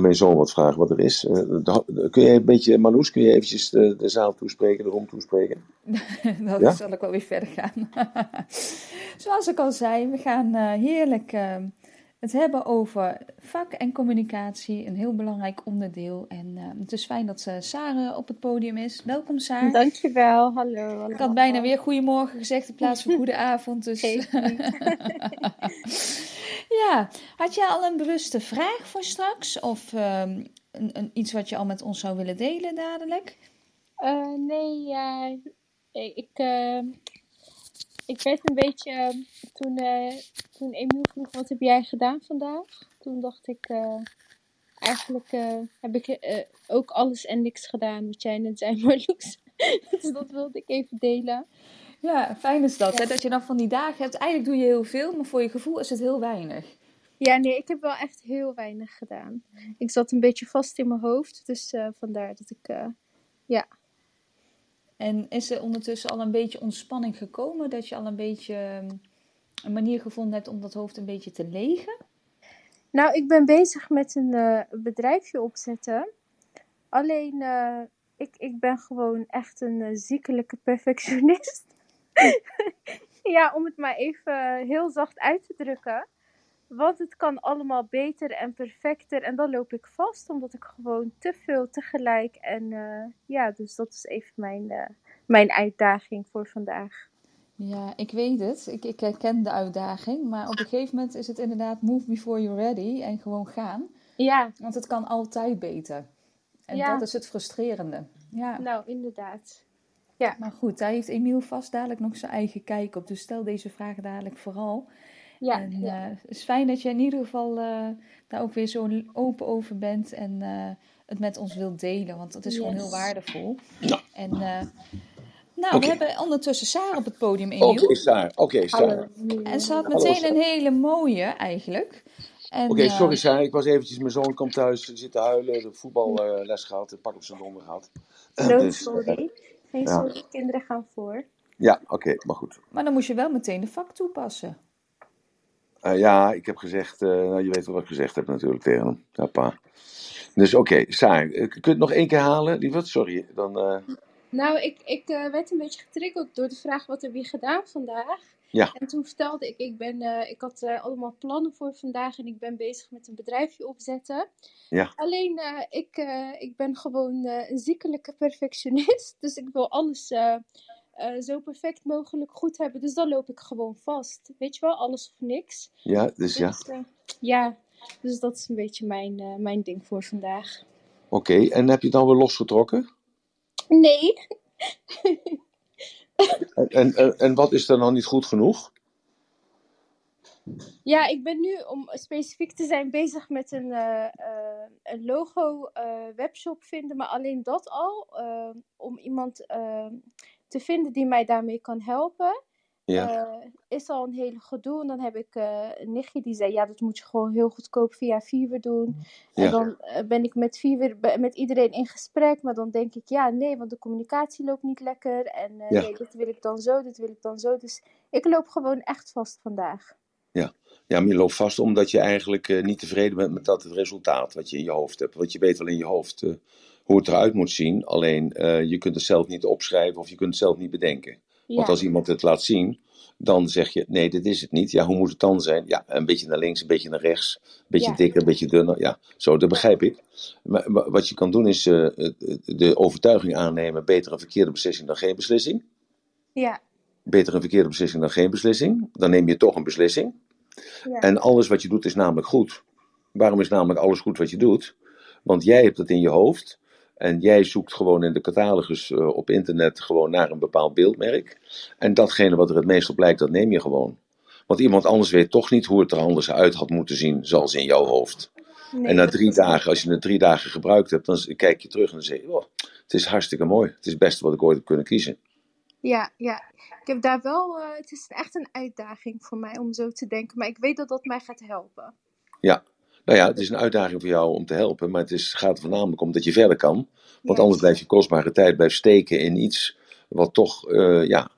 mijn zoon wat vragen wat er is. Eh, de- kun je een beetje, Marloes, kun je eventjes de, de zaal toespreken, de room toespreken? Dan Ja? zal ik wel weer verder gaan. Zoals ik al zei, we gaan eh, heerlijk eh, het hebben over vak en communicatie. Een heel belangrijk onderdeel. En eh, het is fijn dat eh, Sarah op het podium is. Welkom, Sarah. Dankjewel, hallo. Ik had bijna weer goedemorgen gezegd in plaats van goedenavond. Dus Geeft niet. ja, had jij al een bewuste vraag voor straks? Of ehm, een, iets wat je al met ons zou willen delen dadelijk? Eh, nee, ja, ik, eh, ik werd een beetje, toen, eh, toen Emiel vroeg wat heb jij gedaan vandaag? Toen dacht ik, eh, eigenlijk heb ik ook alles en niks gedaan wat jij net zei, Marloes. dus dat wilde ik even delen. Ja, fijn is dat. Ja. Hè? Dat je dan van die dagen hebt. Eigenlijk doe je heel veel, maar voor je gevoel is het heel weinig. Ja, nee, ik heb wel echt heel weinig gedaan. Ik zat een beetje vast in mijn hoofd, dus eh, vandaar dat ik, eh, ja. En is er ondertussen al een beetje ontspanning gekomen? Dat je al een beetje ehm, een manier gevonden hebt om dat hoofd een beetje te legen? Nou, ik ben bezig met een eh, bedrijfje opzetten. Alleen, ik, ik ben gewoon echt een ziekelijke perfectionist. ja, om het maar even heel zacht uit te drukken. Want het kan allemaal beter en perfecter. En dan loop ik vast, omdat ik gewoon te veel tegelijk. En eh, ja, dus dat is even mijn, eh, mijn uitdaging voor vandaag. Ja, ik weet het. Ik, ik herken de uitdaging. Maar op een gegeven moment is het inderdaad move before you're ready en gewoon gaan. Ja, Want het kan altijd beter. En Ja. dat is het frustrerende. Ja. nou inderdaad. Maar goed, daar heeft Emiel vast dadelijk nog zijn eigen kijk op. Dus stel deze vragen dadelijk vooral. Ja, en ja. eh, het is fijn dat je in ieder geval eh, daar ook weer zo open over bent en eh, het met ons wilt delen. Want dat is gewoon heel waardevol. Ja. En eh, nou, we hebben ondertussen Sarah op het podium, Oké, Emiel. Sarah. Oké. Emiel. En ze had meteen een hele mooie eigenlijk. En, Oké, sorry Sarah, ik was eventjes, mijn zoon kwam thuis, zitten huilen, de voetballes gehad, een pak op zijn donder gehad. No Dus, sorry. Geen ja. sorry, kinderen gaan voor. ja, oké, maar goed. maar dan moest je wel meteen de vak toepassen. Eh, ja, ik heb gezegd, eh, nou, je weet wel wat ik gezegd heb natuurlijk tegen hem. Ja, pa. Dus oké, Sarah, eh, kun je het nog één keer halen? Lieverd, sorry. Dan, eh, Nou, ik, ik werd een beetje getriggerd door de vraag wat heb je gedaan vandaag. Ja. En toen vertelde ik, ik, ben, eh, ik had eh, allemaal plannen voor vandaag en ik ben bezig met een bedrijfje opzetten. Ja. Alleen, eh, ik, ik ben gewoon een ziekelijke perfectionist. Dus ik wil alles zo perfect mogelijk goed hebben. Dus dan loop ik gewoon vast. Weet je wel, alles of niks. ja, dus ja. Dus, ja, dus dat is een beetje mijn, mijn ding voor vandaag. Oké, en heb je het dan weer losgetrokken? Nee. En, en, en, wat is er dan niet goed genoeg? Ja, ik ben nu, om specifiek te zijn, bezig met een, eh, eh, een logo eh, webshop vinden. Maar alleen dat al, om iemand te vinden die mij daarmee kan helpen, Ja, eh, is al een hele gedoe. En dan heb ik eh, een nichtje die zei, ja, dat moet je gewoon heel goedkoop via Fiverr doen. En Ja. dan eh, ben ik met Fiverr, met iedereen in gesprek. Maar dan denk ik, ja, nee, want de communicatie loopt niet lekker. En Ja. nee, dit wil ik dan zo, dit wil ik dan zo. Dus ik loop gewoon echt vast vandaag. ja, maar je loopt vast omdat je eigenlijk niet tevreden bent met dat het resultaat wat je in je hoofd hebt. Want je weet wel in je hoofd hoe het eruit moet zien. Alleen je kunt het zelf niet opschrijven of je kunt het zelf niet bedenken. Want Ja. als iemand het laat zien, dan zeg je: nee, dit is het niet. Ja, hoe moet het dan zijn? Ja, een beetje naar links, een beetje naar rechts. Een beetje Ja. dikker, een beetje dunner. Ja, zo, dat begrijp ik. Maar wa- wat je kan doen is eh, de overtuiging aannemen: beter een verkeerde beslissing dan geen beslissing. Ja, Beter een verkeerde beslissing dan geen beslissing. Dan neem je toch een beslissing. ja. En alles wat je doet is namelijk goed. Waarom is namelijk alles goed wat je doet? Want jij hebt het in je hoofd. En jij zoekt gewoon in de catalogus eh, op internet gewoon naar een bepaald beeldmerk. En datgene wat er het meest op lijkt, dat neem je gewoon. Want iemand anders weet toch niet hoe het er anders uit had moeten zien, zoals in jouw hoofd. Nee, en na drie dagen, als je het drie dagen gebruikt hebt, dan kijk je terug en dan zeg je: oh, het is hartstikke mooi. Het is het beste wat ik ooit heb kunnen kiezen. Ja, ja. Ik heb daar wel, eh, het is echt een uitdaging voor mij om zo te denken. Maar ik weet dat dat mij gaat helpen. Ja, nou ja, het is een uitdaging voor jou om te helpen, maar het is, gaat er voornamelijk om dat je verder kan. Want anders blijf je kostbare tijd blijft steken in iets wat toch, eh, ja,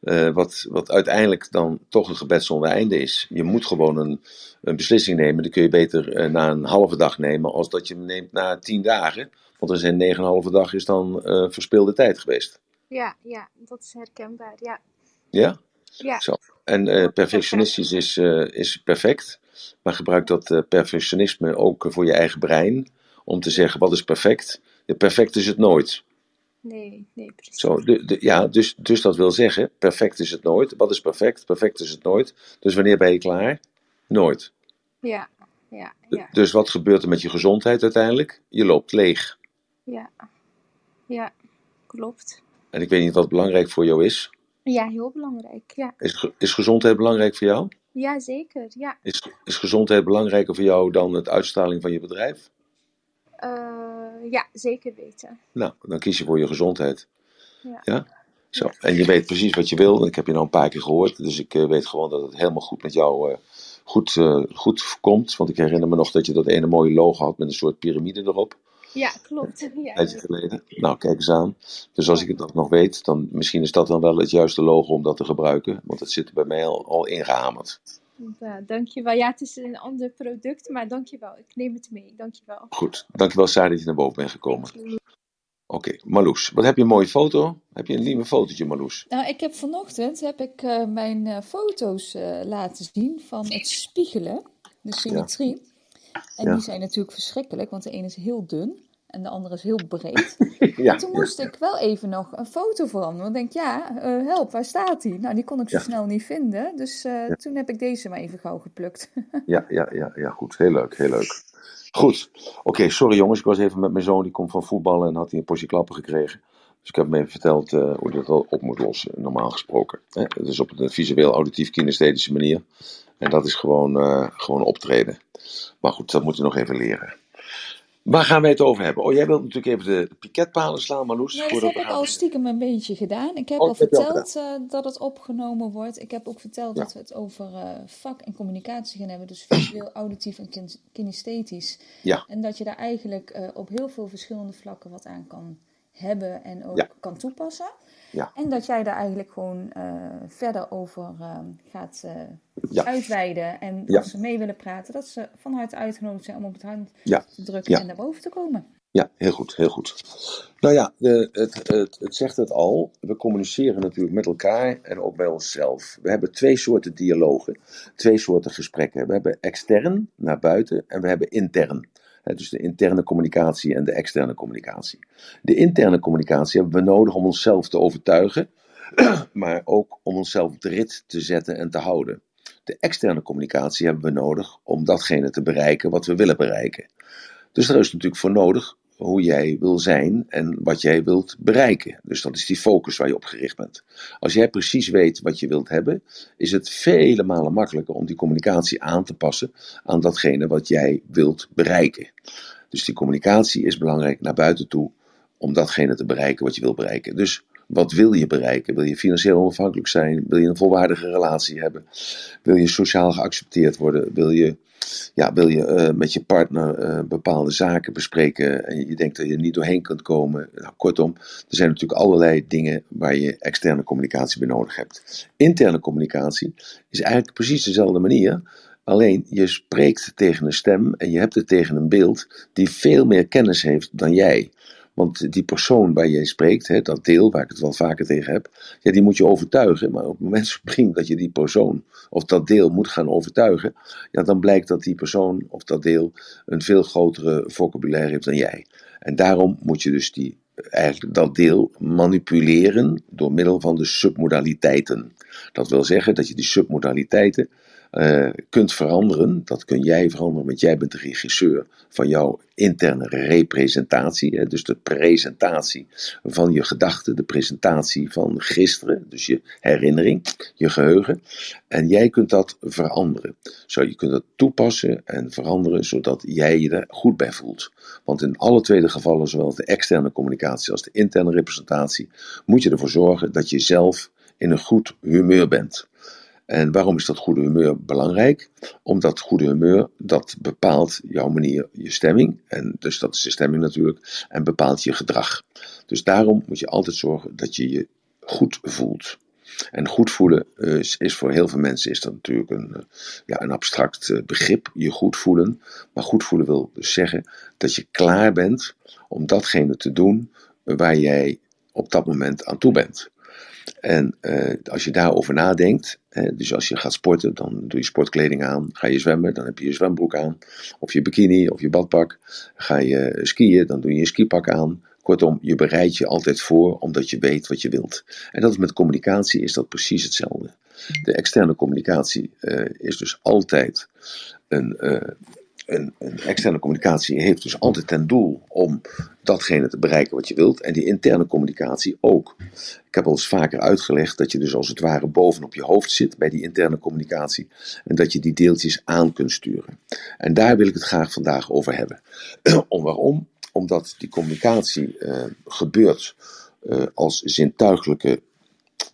eh, wat, wat uiteindelijk dan toch een gebed zonder einde is. Je moet gewoon een, een beslissing nemen. Die kun je beter eh, na een halve dag nemen, als dat je hem neemt na tien dagen. Want dan zijn negen en halve dag is dan verspilde tijd geweest. Ja, ja, dat is herkenbaar. Ja, Ja? ja, Zo. En eh, perfectionistisch is, eh, is perfect. Maar gebruik dat eh, perfectionisme ook voor je eigen brein. Om te zeggen, wat is perfect? Perfect is het nooit. nee, nee, precies. Zo, de, de, ja, dus, dus dat wil zeggen, perfect is het nooit. Wat is perfect? Perfect is het nooit. Dus wanneer ben je klaar? Nooit. Ja, ja, ja, Dus wat gebeurt er met je gezondheid uiteindelijk? Je loopt leeg. ja, ja, klopt. En ik weet niet wat belangrijk voor jou is. Ja, heel belangrijk. Ja, Is, is gezondheid belangrijk voor jou? ja zeker. Ja, Is, is gezondheid belangrijker voor jou dan het uitstraling van je bedrijf? Eh, ja zeker weten. Nou, dan kies je voor je gezondheid. Ja. Ja? Zo. En je weet precies wat je wil. Ik heb je nou een paar keer gehoord. Dus ik eh, weet gewoon dat het helemaal goed met jou eh, goed, goed komt. Want ik herinner me nog dat je dat ene mooie logo had met een soort piramide erop. Ja, klopt. Ja, Een tijdje geleden. Nou, kijk eens aan. Dus als ik dat nog weet, dan misschien is dat dan wel het juiste logo om dat te gebruiken. Want het zit er bij mij al, al ingehamerd. ja, dankjewel. Ja, het is een ander product, maar dankjewel. Ik neem het mee. Dankjewel. Goed. Dankjewel, Sarah, dat je naar boven bent gekomen. Oké, Marloes. Wat heb je een mooie foto? Heb je een lieve fotootje, Marloes? Nou, ik heb vanochtend heb ik, eh, mijn eh, foto's eh, laten zien van het spiegelen, de symmetrie. En Ja. die zijn natuurlijk verschrikkelijk, want de ene is heel dun en de andere is heel breed. ja. En toen moest ik wel even nog een foto veranderen. Want ik denk, ja, eh, help, waar staat die? Nou, die kon ik zo Ja. snel niet vinden. Dus eh, toen heb ik deze maar even gauw geplukt. Ja, ja, ja, ja, goed. Heel leuk, heel leuk. Goed. Oké, sorry jongens. Ik was even met mijn zoon, die komt van voetballen en had hij een portie klappen gekregen. Dus ik heb hem even verteld eh, hoe hij dat op moet lossen, normaal gesproken. Hè? Het is op een visueel-auditief kinesthetische manier. En dat is gewoon, eh, gewoon optreden. Maar goed, dat moet je nog even leren. Waar gaan wij het over hebben? Oh, jij wilt natuurlijk even de piketpalen slaan, Marloes. Nee, dat heb we ik al stiekem een beetje gedaan. Ik heb Oh, al heb verteld eh, dat het opgenomen wordt. Ik heb ook verteld Ja. dat we het over eh, vak en communicatie gaan hebben. Dus visueel, auditief en kin- kinesthetisch. Ja. En dat je daar eigenlijk op heel veel verschillende vlakken wat aan kan hebben en ook Ja. kan toepassen. Ja. En dat jij daar eigenlijk gewoon eh, verder over eh, gaat eh, Ja. uitweiden. En Ja. als ze mee willen praten, dat ze van harte uitgenodigd zijn om op het hand te drukken en naar boven te komen. Ja, heel goed, heel goed. Nou ja, de, het, het, het zegt het al. We communiceren natuurlijk met elkaar en ook bij onszelf. We hebben twee soorten dialogen, twee soorten gesprekken. We hebben extern naar buiten en we hebben intern. Dus de interne communicatie en de externe communicatie. De interne communicatie hebben we nodig om onszelf te overtuigen, maar ook om onszelf op de rit te zetten en te houden. De externe communicatie hebben we nodig om datgene te bereiken wat we willen bereiken. Dus daar is natuurlijk voor nodig hoe jij wil zijn en wat jij wilt bereiken. Dus dat is die focus waar je op gericht bent. Als jij precies weet wat je wilt hebben, is het vele malen makkelijker om die communicatie aan te passen aan datgene wat jij wilt bereiken. Dus die communicatie is belangrijk naar buiten toe om datgene te bereiken wat je wilt bereiken. Dus wat wil je bereiken? Wil je financieel onafhankelijk zijn? Wil je een volwaardige relatie hebben? Wil je sociaal geaccepteerd worden? Wil je, ja, wil je eh, met je partner eh, bepaalde zaken bespreken en je denkt dat je er niet doorheen kunt komen? Nou, kortom, er zijn natuurlijk allerlei dingen waar je externe communicatie bij nodig hebt. Interne communicatie is eigenlijk precies dezelfde manier. Alleen je spreekt tegen een stem en je hebt het tegen een beeld die veel meer kennis heeft dan jij. Want die persoon waar jij spreekt, hè, dat deel waar ik het wel vaker tegen heb, ja, die moet je overtuigen. Maar op het moment dat je die persoon of dat deel moet gaan overtuigen, ja, dan blijkt dat die persoon of dat deel een veel grotere vocabulaire heeft dan jij. En daarom moet je dus die, eigenlijk dat deel manipuleren door middel van de submodaliteiten. Dat wil zeggen dat je die submodaliteiten eh, kunt veranderen. Dat kun jij veranderen, want jij bent de regisseur van jouw interne representatie. Hè, dus de presentatie van je gedachten, de presentatie van gisteren, dus je herinnering, je geheugen. En jij kunt dat veranderen. Zo, je kunt dat toepassen en veranderen zodat jij je er goed bij voelt. Want in alle twee de gevallen, zowel de externe communicatie als de interne representatie, moet je ervoor zorgen dat je zelf in een goed humeur bent. En waarom is dat goede humeur belangrijk? Omdat goede humeur, dat bepaalt jouw manier, je stemming. En dus dat is de stemming natuurlijk. En bepaalt je gedrag. Dus daarom moet je altijd zorgen dat je je goed voelt. En goed voelen uh, is voor heel veel mensen is dat natuurlijk een, uh, ja, een abstract uh, begrip, je goed voelen. Maar goed voelen wil dus zeggen dat je klaar bent om datgene te doen waar jij op dat moment aan toe bent. En uh, als je daarover nadenkt, hè, dus als je gaat sporten, dan doe je sportkleding aan. Ga je zwemmen, dan heb je je zwembroek aan. Of je bikini of je badpak. Ga je skiën, dan doe je je skipak aan. Kortom, je bereidt je altijd voor omdat je weet wat je wilt. En dat is met communicatie is dat precies hetzelfde. De externe communicatie uh, is dus altijd een, een, externe communicatie heeft dus altijd ten doel om datgene te bereiken wat je wilt. En die interne communicatie ook. Ik heb al eens vaker uitgelegd dat je dus als het ware bovenop je hoofd zit bij die interne communicatie. En dat je die deeltjes aan kunt sturen. En daar wil ik het graag vandaag over hebben. om waarom? Omdat die communicatie uh, gebeurt uh, als zintuigelijke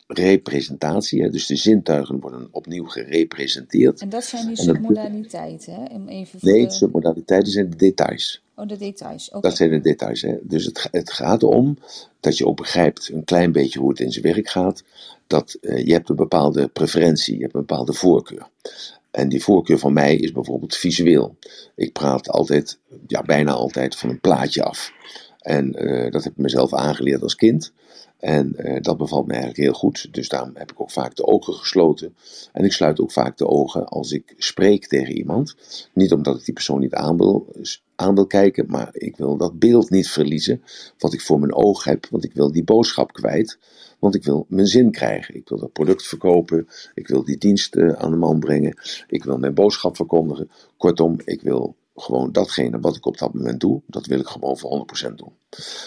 representatie. Hè? Dus de zintuigen worden opnieuw gerepresenteerd. En dat zijn die submodaliteiten, hè? Even nee, de... submodaliteiten zijn de details. Oh, de details. Okay. Dat zijn de details. Hè? Dus het, het gaat erom dat je ook begrijpt een klein beetje hoe het in zijn werk gaat. Dat uh, je hebt een bepaalde preferentie, je hebt een bepaalde voorkeur. En die voorkeur van mij is bijvoorbeeld visueel. Ik praat altijd, ja, bijna altijd van een plaatje af. En uh, dat heb ik mezelf aangeleerd als kind. En uh, dat bevalt me eigenlijk heel goed. Dus daarom heb ik ook vaak de ogen gesloten. En ik sluit ook vaak de ogen als ik spreek tegen iemand. Niet omdat ik die persoon niet aan wil, aan wil kijken, maar ik wil dat beeld niet verliezen. Wat ik voor mijn oog heb, want ik wil die boodschap kwijt. Want ik wil mijn zin krijgen. Ik wil dat product verkopen. Ik wil die dienst aan de man brengen. Ik wil mijn boodschap verkondigen. Kortom, ik wil gewoon datgene wat ik op dat moment doe, dat wil ik gewoon voor 100% doen.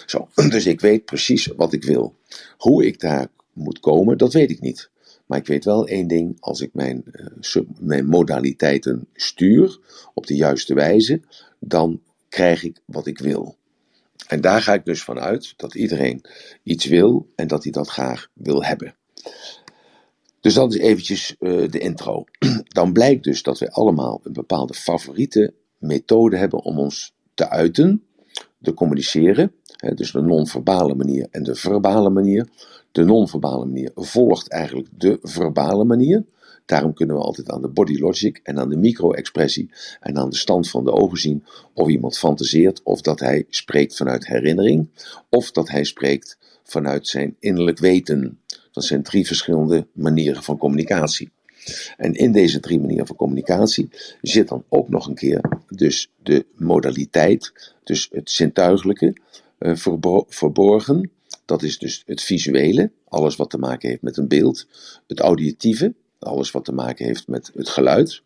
Zo, dus ik weet precies wat ik wil. Hoe ik daar moet komen, dat weet ik niet. Maar ik weet wel één ding, als ik mijn, sub, mijn modaliteiten stuur op de juiste wijze, dan krijg ik wat ik wil. En daar ga ik dus vanuit dat iedereen iets wil en dat hij dat graag wil hebben. Dus dat is eventjes uh, de intro. Dan blijkt dus dat wij allemaal een bepaalde favoriete methode hebben om ons te uiten, te communiceren. Dus de non-verbale manier en de verbale manier. De non-verbale manier volgt eigenlijk de verbale manier. Daarom kunnen we altijd aan de body logic en aan de micro-expressie en aan de stand van de ogen zien of iemand fantaseert of dat hij spreekt vanuit herinnering of dat hij spreekt vanuit zijn innerlijk weten. Dat zijn drie verschillende manieren van communicatie. En in deze drie manieren van communicatie zit dan ook nog een keer dus de modaliteit, dus het zintuigelijke, uh, verborgen. Dat is dus het visuele, alles wat te maken heeft met een beeld. Het auditieve, alles wat te maken heeft met het geluid.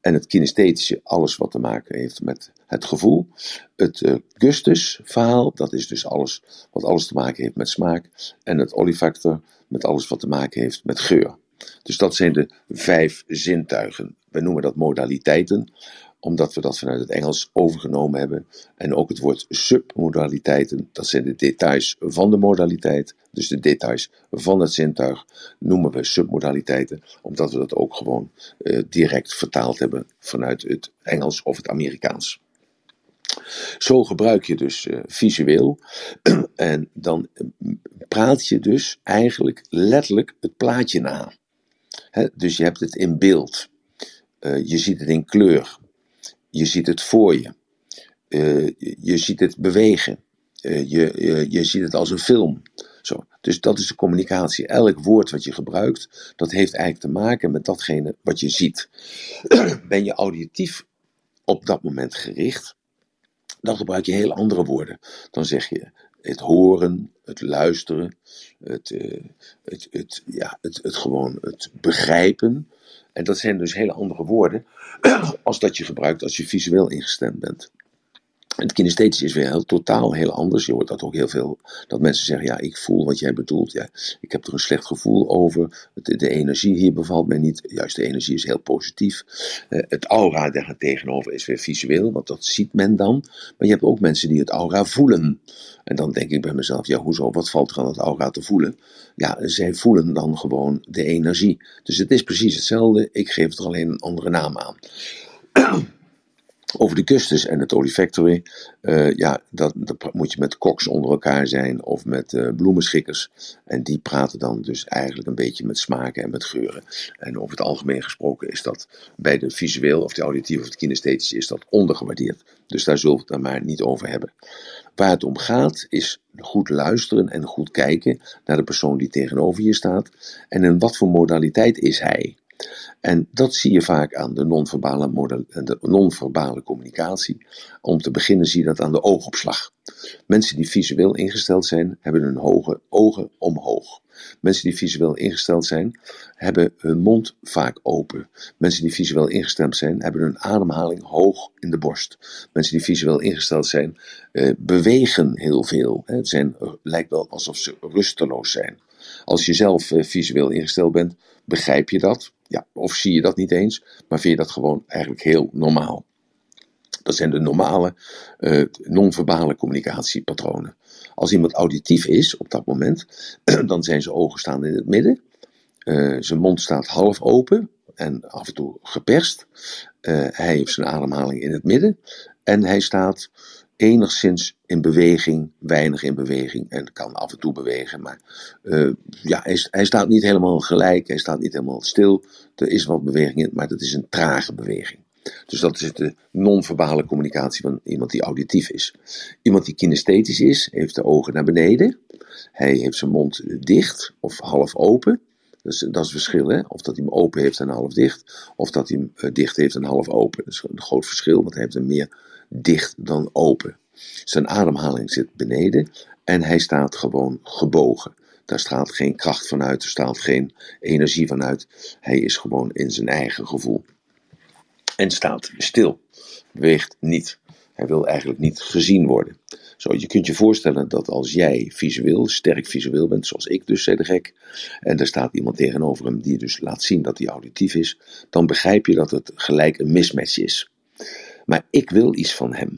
En het kinesthetische, alles wat te maken heeft met het gevoel. Het uh, gustus verhaal, dat is dus alles wat alles te maken heeft met smaak. En het olifactor, met alles wat te maken heeft met geur. Dus dat zijn de vijf zintuigen. We noemen dat modaliteiten, omdat we dat vanuit het Engels overgenomen hebben. En ook het woord submodaliteiten, dat zijn de details van de modaliteit. Dus de details van het zintuig noemen we submodaliteiten, omdat we dat ook gewoon uh, direct vertaald hebben vanuit het Engels of het Amerikaans. Zo gebruik je dus uh, visueel en dan praat je dus eigenlijk letterlijk het plaatje na. Dus je hebt het in beeld. Uh, je ziet het in kleur. Je ziet het voor je. Uh, je ziet het bewegen. Uh, je, je, je ziet het als een film. Zo. Dus dat is de communicatie. Elk woord wat je gebruikt, dat heeft eigenlijk te maken met datgene wat je ziet. ben je auditief op dat moment gericht, dan gebruik je heel andere woorden. Dan zeg je het horen, het luisteren, het, uh, het, het, ja, het, het gewoon het begrijpen. En dat zijn dus hele andere woorden als dat je gebruikt als je visueel ingestemd bent. Het kinesthetisch is weer heel, totaal heel anders. Je hoort dat ook heel veel, dat mensen zeggen, ja, ik voel wat jij bedoelt. Ja, ik heb er een slecht gevoel over. De, energie hier bevalt mij niet. Juist, de energie is heel positief. Uh, het aura tegenover is weer visueel, want dat ziet men dan. Maar je hebt ook mensen die het aura voelen. En dan denk ik bij mezelf, ja, hoezo, wat valt er aan het aura te voelen? Ja, zij voelen dan gewoon de energie. Dus het is precies hetzelfde, ik geef het er alleen een andere naam aan. Over de Custus en het olifactory, uh, ja, dat, dat, moet je met koks onder elkaar zijn of met uh, bloemenschikkers. En die praten dan dus eigenlijk een beetje met smaken en met geuren. En over het algemeen gesproken is dat bij de visueel of de auditief of de kinesthetische is dat ondergewaardeerd. Dus daar zullen we het dan maar niet over hebben. Waar het om gaat is goed luisteren en goed kijken naar de persoon die tegenover je staat. En in wat voor modaliteit is hij? En dat zie je vaak aan de non-verbale, de non-verbale communicatie. Om te beginnen zie je dat aan de oogopslag. Mensen die visueel ingesteld zijn, hebben hun hoge ogen omhoog. Mensen die visueel ingesteld zijn, hebben hun mond vaak open. Mensen die visueel ingesteld zijn, hebben hun ademhaling hoog in de borst. Mensen die visueel ingesteld zijn, eh, bewegen heel veel. Het zijn, lijkt wel alsof ze rusteloos zijn. Als je zelf eh, visueel ingesteld bent, begrijp je dat. Ja, of zie je dat niet eens, maar vind je dat gewoon eigenlijk heel normaal. Dat zijn de normale uh, non-verbale communicatiepatronen. Als iemand auditief is op dat moment, dan zijn zijn ogen staan in het midden. Uh, zijn mond staat half open en af en toe geperst. Hij heeft zijn ademhaling in het midden. En hij staat enigszins in beweging, weinig in beweging en kan af en toe bewegen. Maar uh, ja, hij, staat niet helemaal gelijk, hij staat niet helemaal stil. Er is wat beweging in, maar dat is een trage beweging. Dus dat is de non-verbale communicatie van iemand die auditief is. Iemand die kinesthetisch is, heeft de ogen naar beneden. Hij heeft zijn mond dicht of half open. Dat is het verschil, hè? Of dat hij hem open heeft en half dicht, of dat hij hem uh, dicht heeft en half open. Dat is een groot verschil, want hij heeft hem meer dicht dan open. Zijn ademhaling zit beneden en hij staat gewoon gebogen. Daar straalt geen kracht vanuit, er straalt geen energie vanuit. Hij is gewoon in zijn eigen gevoel. En staat stil, beweegt niet. Hij wil eigenlijk niet gezien worden. Zo, je kunt je voorstellen dat als jij visueel, sterk visueel bent, zoals ik dus, zei de gek, en er staat iemand tegenover hem die dus laat zien dat hij auditief is, dan begrijp je dat het gelijk een mismatch is. Maar ik wil iets van hem.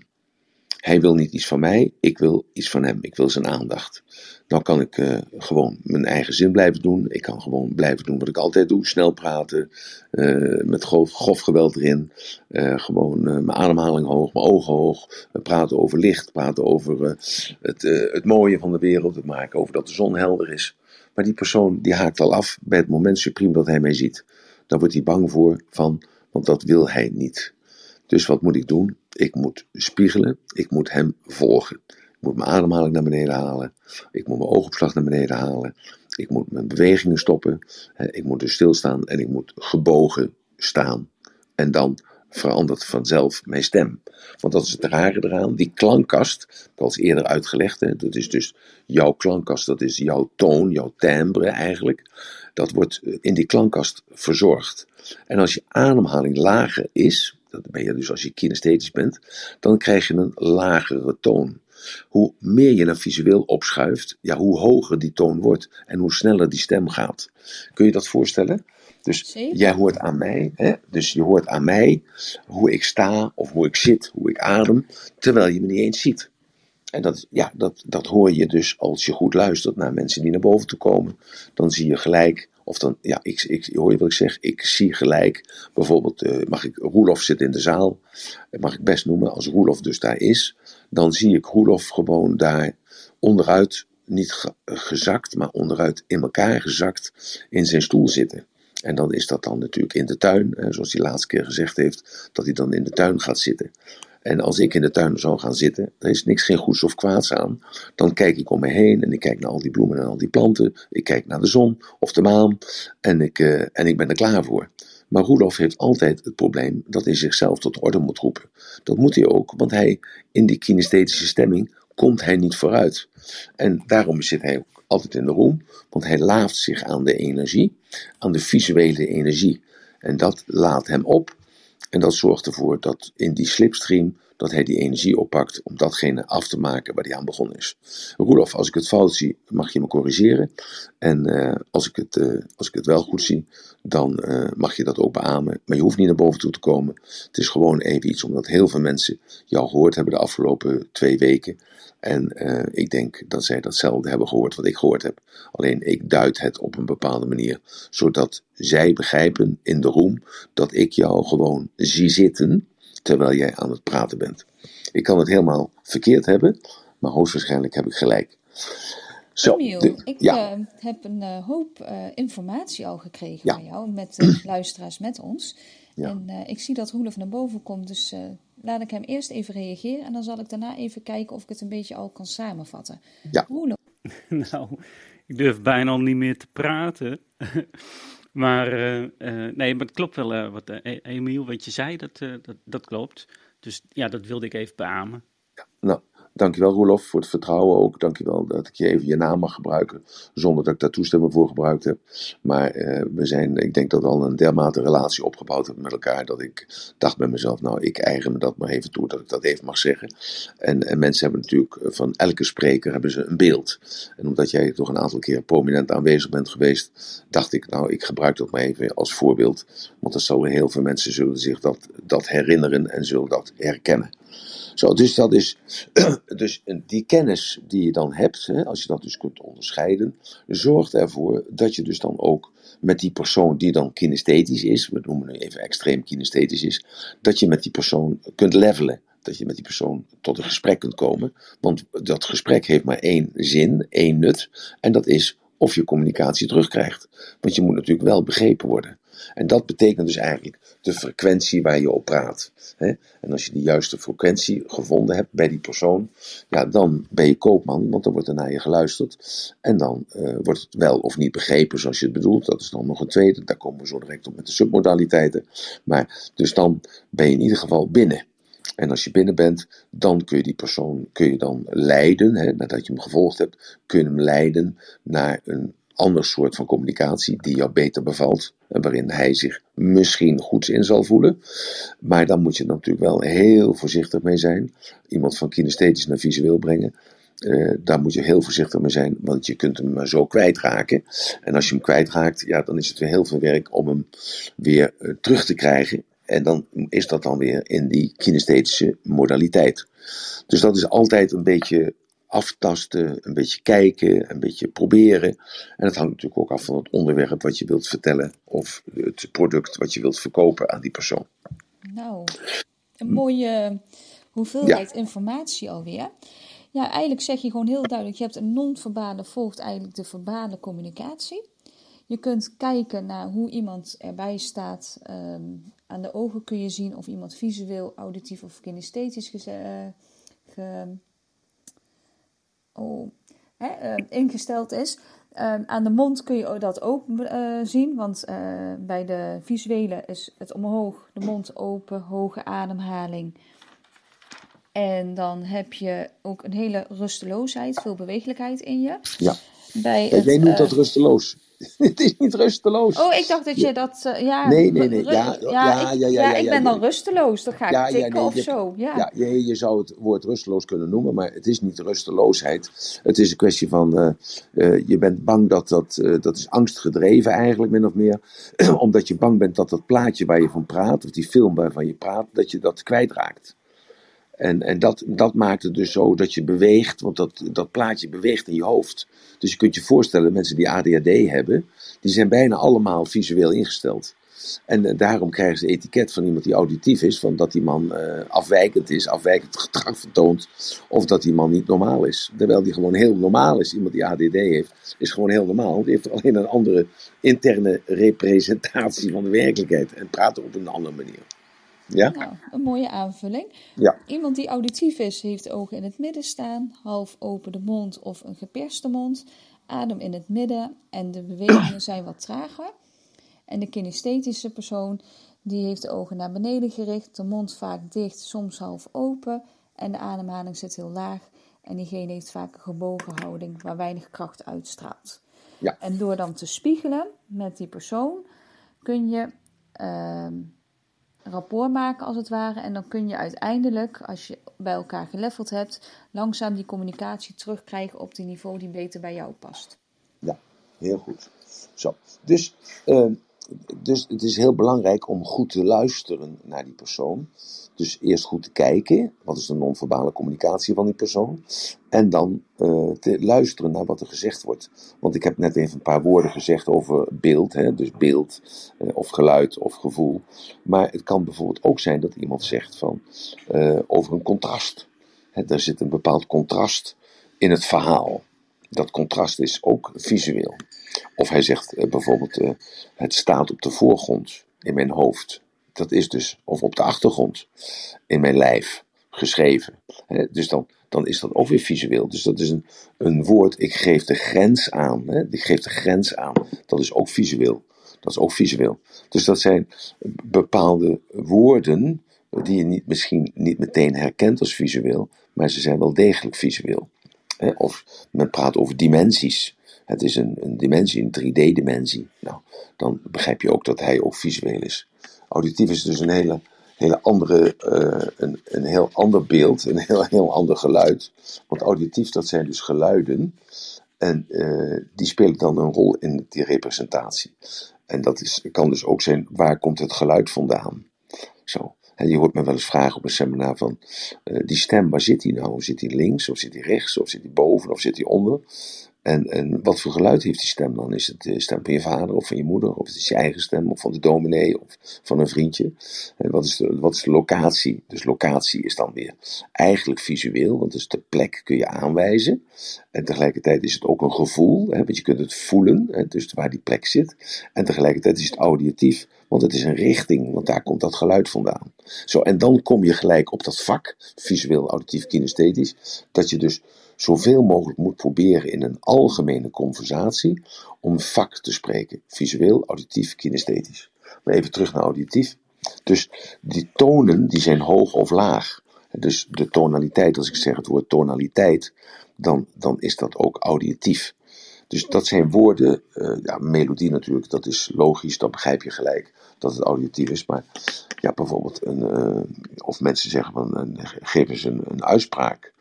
Hij wil niet iets van mij, ik wil iets van hem. Ik wil zijn aandacht. Dan kan ik uh, gewoon mijn eigen zin blijven doen. Ik kan gewoon blijven doen wat ik altijd doe. Snel praten, uh, met grof, geweld erin. Uh, gewoon mijn ademhaling hoog, mijn ogen hoog. praten over licht, praten over het, het mooie van de wereld. Het maken over dat de zon helder is. Maar die persoon die haakt al af bij het moment supreme dat hij mij ziet. Daar wordt hij bang voor van, want dat wil hij niet. Dus wat moet ik doen? Ik moet spiegelen, ik moet hem volgen. Ik moet mijn ademhaling naar beneden halen. Ik moet mijn oogopslag naar beneden halen. Ik moet mijn bewegingen stoppen. Ik moet dus stilstaan en ik moet gebogen staan. En dan verandert vanzelf mijn stem. Want dat is het rare eraan. Die klankkast, heb al eerder uitgelegd, hè, dat is dus jouw klankkast, dat is jouw toon, jouw timbre eigenlijk. Dat wordt in die klankkast verzorgd. En als je ademhaling lager is, dat ben je dus als je kinesthetisch bent, dan krijg je een lagere toon. Hoe meer je naar visueel opschuift, ja, hoe hoger die toon wordt en hoe sneller die stem gaat. Kun je dat voorstellen? Dus jij hoort aan mij, hè? dus je hoort aan mij hoe ik sta of hoe ik zit, hoe ik adem, terwijl je me niet eens ziet. En dat, ja, dat, dat hoor je dus als je goed luistert naar mensen die naar boven toe komen. Dan zie je gelijk of dan, ja, ik, ik, hoor je wat ik zeg? Ik zie gelijk, bijvoorbeeld, uh, mag ik, Roelof zit in de zaal, mag ik best noemen, als Roelof dus daar is, dan zie ik Roelof gewoon daar onderuit, niet gezakt, maar onderuit in elkaar gezakt in zijn stoel zitten. En dan is dat dan natuurlijk in de tuin, zoals hij laatste keer gezegd heeft, dat hij dan in de tuin gaat zitten. En als ik in de tuin zou gaan zitten, er is niks geen goeds of kwaads aan. Dan kijk ik om me heen en ik kijk naar al die bloemen en al die planten. Ik kijk naar de zon of de maan en ik, uh, en ik ben er klaar voor. Maar Roelof heeft altijd het probleem dat hij zichzelf tot orde moet roepen. Dat moet hij ook, want hij in die kinesthetische stemming komt hij niet vooruit. En daarom zit hij ook altijd in de roem, want hij laaft zich aan de energie, aan de visuele energie. En dat laat hem op en dat zorgt ervoor dat in die slipstream dat hij die energie oppakt om datgene af te maken waar hij aan begonnen is. Roelof, als ik het fout zie, mag je me corrigeren. En uh, als, ik het, uh, als ik het wel goed zie, dan uh, mag je dat ook beamen. Maar je hoeft niet naar boven toe te komen. Het is gewoon even iets omdat heel veel mensen jou gehoord hebben de afgelopen twee weken. En uh, ik denk dat zij datzelfde hebben gehoord wat ik gehoord heb. Alleen ik duid het op een bepaalde manier, zodat zij begrijpen in de roem dat ik jou gewoon zie zitten terwijl jij aan het praten bent. Ik kan het helemaal verkeerd hebben, maar hoogstwaarschijnlijk heb ik gelijk. Zo, Emiel, ik ja. uh, heb een uh, hoop informatie al gekregen ja. van jou met de luisteraars met ons. Ja. En ik zie dat Roelof naar boven komt, dus laat ik hem eerst even reageren en dan zal ik daarna even kijken of ik het een beetje al kan samenvatten. Ja. Roelof. nou, ik durf bijna al niet meer te praten. maar nee, maar het klopt wel wat Emiel, wat je zei, dat, dat, dat klopt. Dus ja, dat wilde ik even beamen. Ja, nou, Dankjewel Roelof voor het vertrouwen ook. Dankjewel dat ik je even je naam mag gebruiken. Zonder dat ik daar toestemming voor gebruikt heb. Maar uh, we zijn, ik denk dat we al een dermate relatie opgebouwd hebben met elkaar. Dat ik dacht bij mezelf, nou ik eigen me dat maar even toe. Dat ik dat even mag zeggen. En, en mensen hebben natuurlijk van elke spreker hebben ze een beeld. En omdat jij toch een aantal keer prominent aanwezig bent geweest. Dacht ik, nou ik gebruik dat maar even als voorbeeld. Want er zullen heel veel mensen zullen zich dat, dat herinneren en zullen dat herkennen. Zo, dus dat is, dus die kennis die je dan hebt, hè, als je dat dus kunt onderscheiden, zorgt ervoor dat je dus dan ook met die persoon die dan kinesthetisch is, we noemen nu even extreem kinesthetisch is, dat je met die persoon kunt levelen. Dat je met die persoon tot een gesprek kunt komen. Want dat gesprek heeft maar één zin, één nut. En dat is of je communicatie terugkrijgt. Want je moet natuurlijk wel begrepen worden. En dat betekent dus eigenlijk de frequentie waar je op praat. En als je de juiste frequentie gevonden hebt bij die persoon, ja, dan ben je koopman, want dan wordt er naar je geluisterd. En dan uh, wordt het wel of niet begrepen zoals je het bedoelt. Dat is dan nog een tweede. Daar komen we zo direct op met de submodaliteiten. Maar dus dan ben je in ieder geval binnen. En als je binnen bent, dan kun je die persoon kun je dan leiden, hè, nadat je hem gevolgd hebt, kun je hem leiden naar een ander soort van communicatie die jou beter bevalt. En waarin hij zich misschien goed in zal voelen. Maar dan moet je natuurlijk wel heel voorzichtig mee zijn. Iemand van kinesthetisch naar visueel brengen. Uh, daar moet je heel voorzichtig mee zijn, want je kunt hem maar zo kwijtraken. En als je hem kwijtraakt, ja, dan is het weer heel veel werk om hem weer uh, terug te krijgen. En dan is dat dan weer in die kinesthetische modaliteit. Dus dat is altijd een beetje aftasten, een beetje kijken, een beetje proberen. En dat hangt natuurlijk ook af van het onderwerp wat je wilt vertellen of het product wat je wilt verkopen aan die persoon. Nou, een mooie hoeveelheid informatie alweer. Ja, eigenlijk zeg je gewoon heel duidelijk, je hebt een non-verbale volgt eigenlijk de verbale communicatie. Je kunt kijken naar hoe iemand erbij staat. Ehm, aan de ogen kun je zien of iemand visueel, auditief of kinesthetisch uh, ge, oh, hè, uh, ingesteld is. Uh, aan de mond kun je dat ook uh, zien, want uh, bij de visuele is het omhoog, de mond open, hoge ademhaling. En dan heb je ook een hele rusteloosheid, veel bewegelijkheid in je. Ja, bij het, jij noemt dat rusteloos. het is niet rusteloos. Oh, ik dacht dat je dat. Uh, ja, nee, nee, nee. Ja, ja, ja, ja, ja, ik ben dan rusteloos. Dan ga ik tikken of zo. Ja, ja je, je zou het woord rusteloos kunnen noemen, maar het is niet rusteloosheid. Het is een kwestie van. Uh, uh, je bent bang dat dat. dat is angstgedreven eigenlijk, min of meer. Omdat je bang bent dat dat plaatje waar je van praat, of die film waarvan je praat, dat je dat kwijtraakt. En, en dat, dat maakt het dus zo dat je beweegt, want dat, dat plaatje beweegt in je hoofd. Dus je kunt je voorstellen, mensen die ADHD hebben, die zijn bijna allemaal visueel ingesteld. En uh, daarom krijgen ze etiket van iemand die auditief is, van dat die man uh, afwijkend is, afwijkend gedrag vertoont, of dat die man niet normaal is. Terwijl die gewoon heel normaal is. Iemand die ADD heeft, is gewoon heel normaal. Die heeft alleen een andere interne representatie van de werkelijkheid en praat op een andere manier. Ja? Nou, een mooie aanvulling. Ja. Iemand die auditief is, heeft ogen in het midden staan, half open de mond of een geperste mond, adem in het midden en de bewegingen zijn wat trager. En de kinesthetische persoon, die heeft de ogen naar beneden gericht, de mond vaak dicht, soms half open en de ademhaling zit heel laag. En diegene heeft vaak een gebogen houding waar weinig kracht uitstraalt. Ja. En door dan te spiegelen met die persoon kun je uh, rapport maken als het ware. En dan kun je uiteindelijk, als je bij elkaar geleveld hebt, langzaam die communicatie terugkrijgen op die niveau die beter bij jou past. Ja, heel goed. Zo, dus uh, dus het is heel belangrijk om goed te luisteren naar die persoon. Dus eerst goed te kijken, wat is de non-verbale communicatie van die persoon. En dan uh, te luisteren naar wat er gezegd wordt. Want ik heb net even een paar woorden gezegd over beeld. Hè, dus beeld, uh, of geluid, of gevoel. Maar het kan bijvoorbeeld ook zijn dat iemand zegt van, uh, over een contrast. Hè, er zit een bepaald contrast in het verhaal. Dat contrast is ook visueel. Of hij zegt bijvoorbeeld, het staat op de voorgrond in mijn hoofd. Dat is dus, of op de achtergrond in mijn lijf geschreven. Dus dan, dan is dat ook weer visueel. Dus dat is een, een woord, ik geef de grens aan. Hè? Ik geef de grens aan. Dat is ook visueel. Dat is ook visueel. Dus dat zijn bepaalde woorden die je niet, misschien niet meteen herkent als visueel, maar ze zijn wel degelijk visueel. Of men praat over dimensies. Het is een, een dimensie, een 3D-dimensie. Nou, dan begrijp je ook dat hij ook visueel is. Auditief is dus een hele, hele andere, uh, een, een heel ander beeld, een heel, heel ander geluid. Want auditief, dat zijn dus geluiden. En uh, die spelen dan een rol in die representatie. En dat is, kan dus ook zijn, waar komt het geluid vandaan? Zo. En je hoort me wel eens vragen op een seminar van, uh, die stem, waar zit die nou? Zit die links, of zit die rechts, of zit die boven, of zit die onder? En, en wat voor geluid heeft die stem dan? Is het de stem van je vader of van je moeder? Of is het je eigen stem? Of van de dominee? Of van een vriendje? En wat, is de, wat is de locatie? Dus locatie is dan weer eigenlijk visueel, want dus de plek kun je aanwijzen. En tegelijkertijd is het ook een gevoel, hè, want je kunt het voelen, hè, dus waar die plek zit. En tegelijkertijd is het auditief, want het is een richting, want daar komt dat geluid vandaan. Zo, en dan kom je gelijk op dat vak, visueel, auditief, kinesthetisch, dat je dus zoveel mogelijk moet proberen in een algemene conversatie om vak te spreken. Visueel, auditief, kinesthetisch. Maar even terug naar auditief. Dus die tonen die zijn hoog of laag. Dus de tonaliteit, als ik zeg het woord tonaliteit, dan, dan is dat ook auditief. Dus dat zijn woorden, uh, ja, melodie natuurlijk, dat is logisch, dat begrijp je gelijk dat het auditief is. Maar ja, bijvoorbeeld, een, uh, of mensen zeggen van, uh, geef eens een, een uitspraak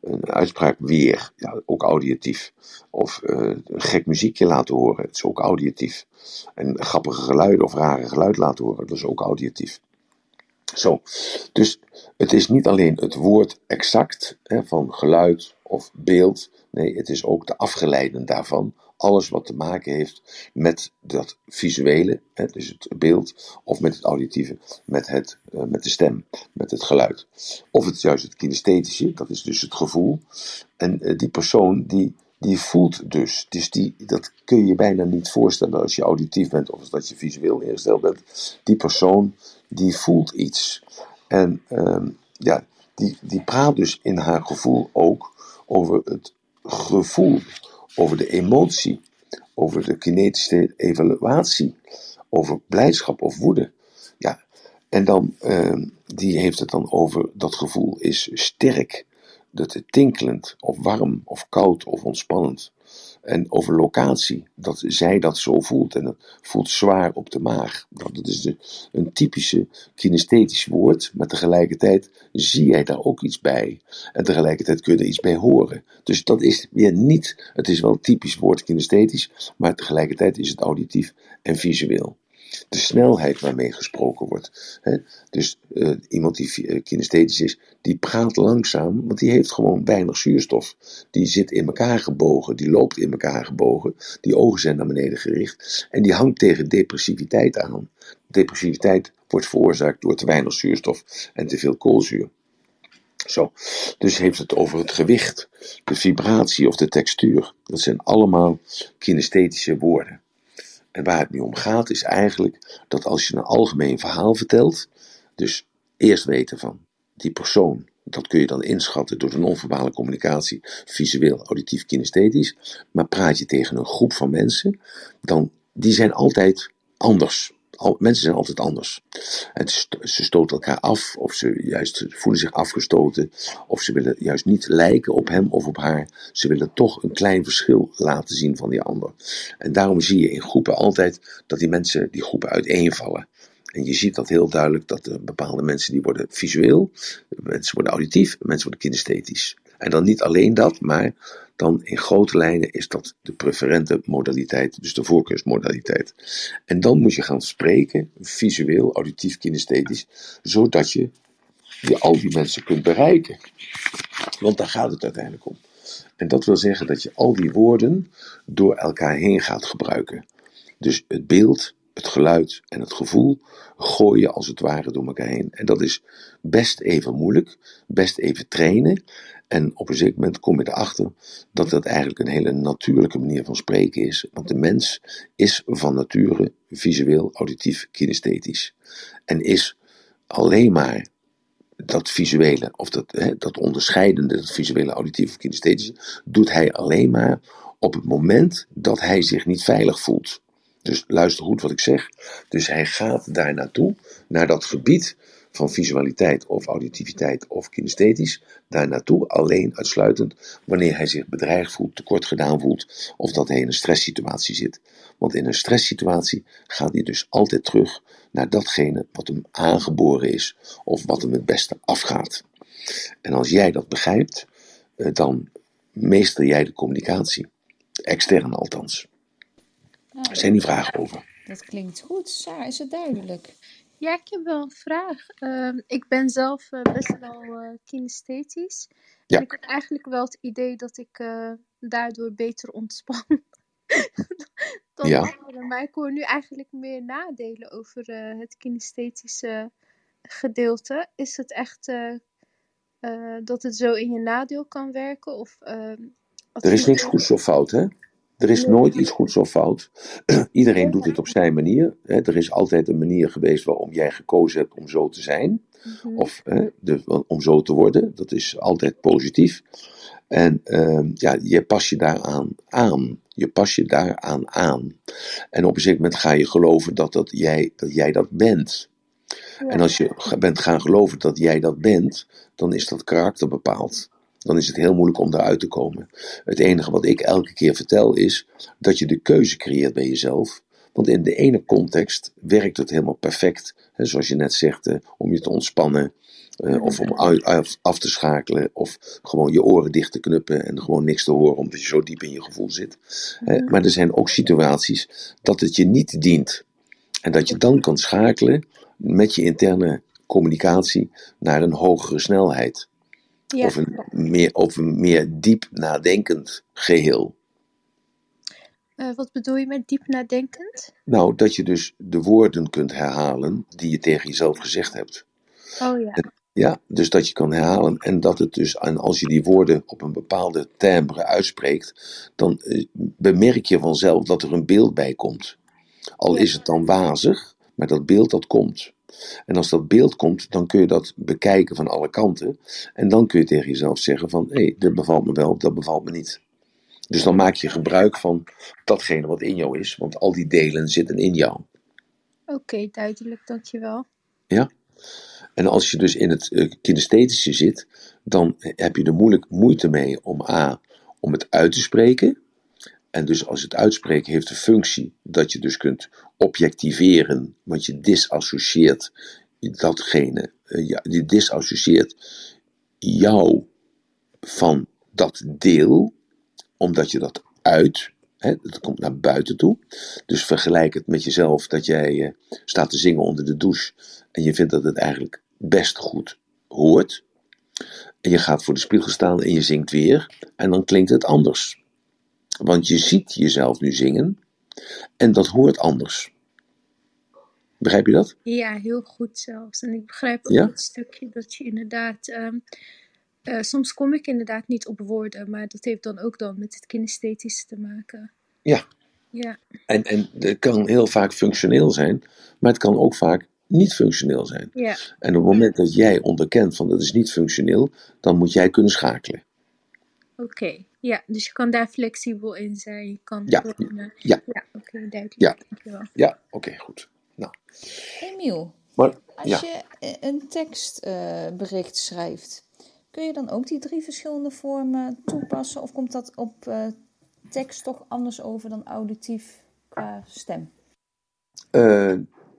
een uitspraak weer, ja, ook auditief. Of uh, een gek muziekje laten horen, het is ook auditief. En grappige geluiden of rare geluid laten horen, dat is ook auditief. Zo, dus het is niet alleen het woord exact hè, van geluid of beeld, nee, het is ook de afgeleiden daarvan. Alles wat te maken heeft met dat visuele, hè, dus het beeld, of met het auditieve, met, het, uh, met de stem, met het geluid. Of het juist het kinesthetische, dat is dus het gevoel. En uh, die persoon die, die voelt dus. Dus die, dat kun je bijna niet voorstellen als je auditief bent of als je visueel ingesteld bent. Die persoon die voelt iets. En uh, ja, die, die praat dus in haar gevoel ook over het gevoel, over de emotie, over de kinetische evaluatie, over blijdschap of woede. Ja, en dan, uh, die heeft het dan over dat gevoel is sterk, dat het tinkelend of warm of koud of ontspannend. En over locatie, dat zij dat zo voelt en dat voelt zwaar op de maag. Dat is een typische kinesthetisch woord, maar tegelijkertijd zie jij daar ook iets bij. En tegelijkertijd kun je er iets bij horen. Dus dat is weer niet, het is wel typisch woord kinesthetisch, maar tegelijkertijd is het auditief en visueel de snelheid waarmee gesproken wordt. Hè? Dus uh, iemand die uh, kinesthetisch is, die praat langzaam, want die heeft gewoon weinig zuurstof. Die zit in elkaar gebogen, die loopt in elkaar gebogen, die ogen zijn naar beneden gericht en die hangt tegen depressiviteit aan. Depressiviteit wordt veroorzaakt door te weinig zuurstof en te veel koolzuur. Zo, dus heeft het over het gewicht, de vibratie of de textuur. Dat zijn allemaal kinesthetische woorden. En waar het nu om gaat is eigenlijk dat als je een algemeen verhaal vertelt, dus eerst weten van die persoon, dat kun je dan inschatten door de non-verbale communicatie, visueel, auditief, kinesthetisch, maar praat je tegen een groep van mensen, dan die zijn altijd anders. Mensen zijn altijd anders. Het, ze stoten elkaar af, of ze juist voelen zich afgestoten, of ze willen juist niet lijken op hem of op haar. Ze willen toch een klein verschil laten zien van die ander. En daarom zie je in groepen altijd dat die mensen, die groepen uiteenvallen. En je ziet dat heel duidelijk dat bepaalde mensen die worden visueel, mensen worden auditief, mensen worden kinesthetisch. En dan niet alleen dat, maar dan in grote lijnen is dat de preferente modaliteit, dus de voorkeursmodaliteit. En dan moet je gaan spreken, visueel, auditief, kinesthetisch, zodat je die, al die mensen kunt bereiken. Want daar gaat het uiteindelijk om. En dat wil zeggen dat je al die woorden door elkaar heen gaat gebruiken. Dus het beeld, het geluid en het gevoel gooi je als het ware door elkaar heen. En dat is best even moeilijk, best even trainen. En op een zeker moment kom je erachter dat dat eigenlijk een hele natuurlijke manier van spreken is. Want de mens is van nature visueel, auditief, kinesthetisch. En is alleen maar dat visuele, of dat, hè, dat onderscheidende, dat visuele, auditieve of kinesthetische, doet hij alleen maar op het moment dat hij zich niet veilig voelt. Dus luister goed wat ik zeg. Dus hij gaat daar naartoe, naar dat gebied van visualiteit of auditiviteit of kinesthetisch, daar naartoe alleen uitsluitend wanneer hij zich bedreigd voelt, tekort gedaan voelt of dat hij in een stresssituatie zit. Want in een stresssituatie gaat hij dus altijd terug naar datgene wat hem aangeboren is of wat hem het beste afgaat. En als jij dat begrijpt, eh, dan meester jij de communicatie. Extern althans. Er zijn die vragen over. Dat klinkt goed. Saar, is het duidelijk? Ja, ik heb wel een vraag. Ehm, ik ben zelf eh, best wel eh kinesthetisch. Ja. En ik heb eigenlijk wel het idee dat ik eh, daardoor beter ontspan dan Ja. anderen. Maar ik hoor nu eigenlijk meer nadelen over het kinesthetische gedeelte. Is het echt dat het zo in je nadeel kan werken? Of, ehm, Er is niks goeds of fout, hè? Er is nooit iets goeds of fout. Iedereen doet het op zijn manier. Hè? Er is altijd een manier geweest waarom jij gekozen hebt om zo te zijn. Mhm. Of de, om zo te worden. Dat is altijd positief. En ehm, ja, je pas je daaraan aan. Je pas je daaraan aan. En op een zeker moment ga je geloven dat, dat, jij, dat jij dat bent. En als je bent gaan geloven dat jij dat bent, dan is dat karakter bepaald. Dan is het heel moeilijk om daaruit te komen. Het enige wat ik elke keer vertel is dat je de keuze creëert bij jezelf. Want in de ene context werkt het helemaal perfect. Hè, zoals je net zegt, eh, om je te ontspannen. eh, of om af, te schakelen. Of gewoon je oren dicht te knuppen en gewoon niks te horen omdat je zo diep in je gevoel zit. Hè, maar er zijn ook situaties dat het je niet dient. En dat je dan kan schakelen met je interne communicatie naar een hogere snelheid. Ja. Of, een meer, of een meer diep nadenkend geheel. Eh, wat bedoel je met diep nadenkend? Nou, dat je dus de woorden kunt herhalen die je tegen jezelf gezegd hebt. Oh ja. Ja, dus dat je kan herhalen en dat het dus, en als je die woorden op een bepaalde timbre uitspreekt, dan eh, bemerk je vanzelf dat er een beeld bij komt. Al Ja. is het dan wazig, maar dat beeld dat komt. En als dat beeld komt, dan kun je dat bekijken van alle kanten. En dan kun je tegen jezelf zeggen van, hé, dit bevalt me wel, dat bevalt me niet. Dus dan maak je gebruik van datgene wat in jou is, want al die delen zitten in jou. Oké, duidelijk, dankjewel. Ja? En als je dus in het eh, kinesthetische zit, dan heb je er moeilijk moeite mee om A, om het uit te spreken. En dus als het uitspreken heeft de functie dat je dus kunt objectiveren, want je disassocieert datgene, eh, je disassocieert jou van dat deel, omdat je dat uit, hè, komt naar buiten toe. Dus vergelijk het met jezelf dat jij eh, staat te zingen onder de douche en je vindt dat het eigenlijk best goed hoort. En je gaat voor de spiegel staan en je zingt weer en dan klinkt het anders. Want je ziet jezelf nu zingen en dat hoort anders. Begrijp je dat? Ja, heel goed zelfs. En ik begrijp ook Ja? het stukje dat je inderdaad. ehm, eh, soms kom ik inderdaad niet op woorden, maar dat heeft dan ook dan met het kinesthetische te maken. Ja. Ja, En, en het kan heel vaak functioneel zijn, maar het kan ook vaak niet functioneel zijn. ja, En op het moment dat jij onderkent van dat is niet functioneel, dan moet jij kunnen schakelen. oké. Ja, dus je kan daar flexibel in zijn. Je kan Ja, eh, ja. ja oké, duidelijk. Ja. Dankjewel. Ja, oké, goed. Nou, Emiel, maar als ja. je eh, een tekstbericht schrijft, kun je dan ook die drie verschillende vormen toepassen? Of komt dat op eh, tekst toch anders over dan auditief qua stem? Eh,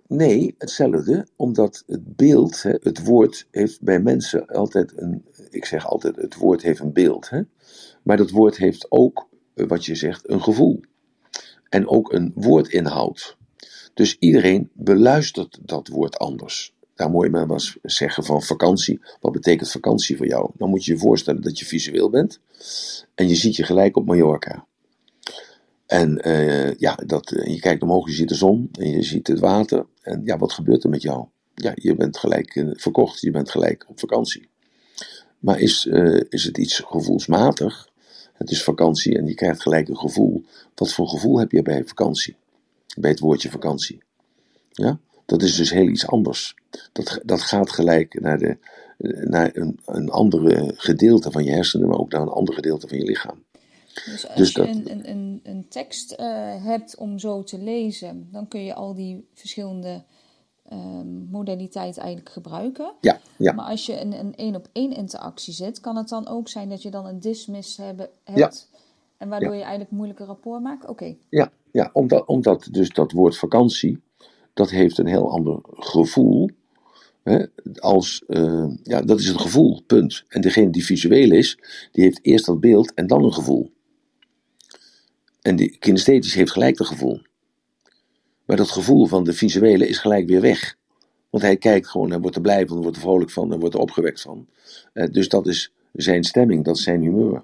nee, hetzelfde, omdat het beeld, hè, het woord, heeft bij mensen altijd een ik zeg altijd, het woord heeft een beeld. Hè? Maar dat woord heeft ook, eh, wat je zegt, een gevoel. En ook een woordinhoud. Dus iedereen beluistert dat woord anders. Daar moet je maar eens zeggen van vakantie. Wat betekent vakantie voor jou? Dan moet je je voorstellen dat je visueel bent. En je ziet je gelijk op Mallorca. En uh, ja, dat, je kijkt omhoog, je ziet de zon en je ziet het water. En ja, wat gebeurt er met jou? Ja, je bent gelijk verkocht, je bent gelijk op vakantie. Maar is, is het iets gevoelsmatig? Het is vakantie en je krijgt gelijk een gevoel. Wat voor gevoel heb je bij vakantie? Bij het woordje vakantie. Ja? Dat is dus heel iets anders. Dat, dat gaat gelijk naar, de, naar een, een andere gedeelte van je hersenen, maar ook naar een ander gedeelte van je lichaam. Dus als dus je een, een, een, een tekst uh, hebt om zo te lezen, dan kun je al die verschillende um, modaliteiten eigenlijk gebruiken. Ja, ja. Maar als je een, een één op één interactie zit, kan het dan ook zijn dat je dan een dismiss hebben, hebt. Ja. En waardoor ja. je eigenlijk moeilijke rapport maakt? Oké. Ja, ja omdat, omdat dus dat woord vakantie, dat heeft een heel ander gevoel. Hè, als, uh, ja, dat is het gevoel, punt. En degene die visueel is, die heeft eerst dat beeld en dan een gevoel. En die kinesthetisch heeft gelijk dat gevoel. Maar dat gevoel van de visuele is gelijk weer weg. Want hij kijkt gewoon, hij wordt er blij van, wordt er vrolijk van, hij wordt er opgewekt van. Uh, dus dat is zijn stemming, dat is zijn humeur.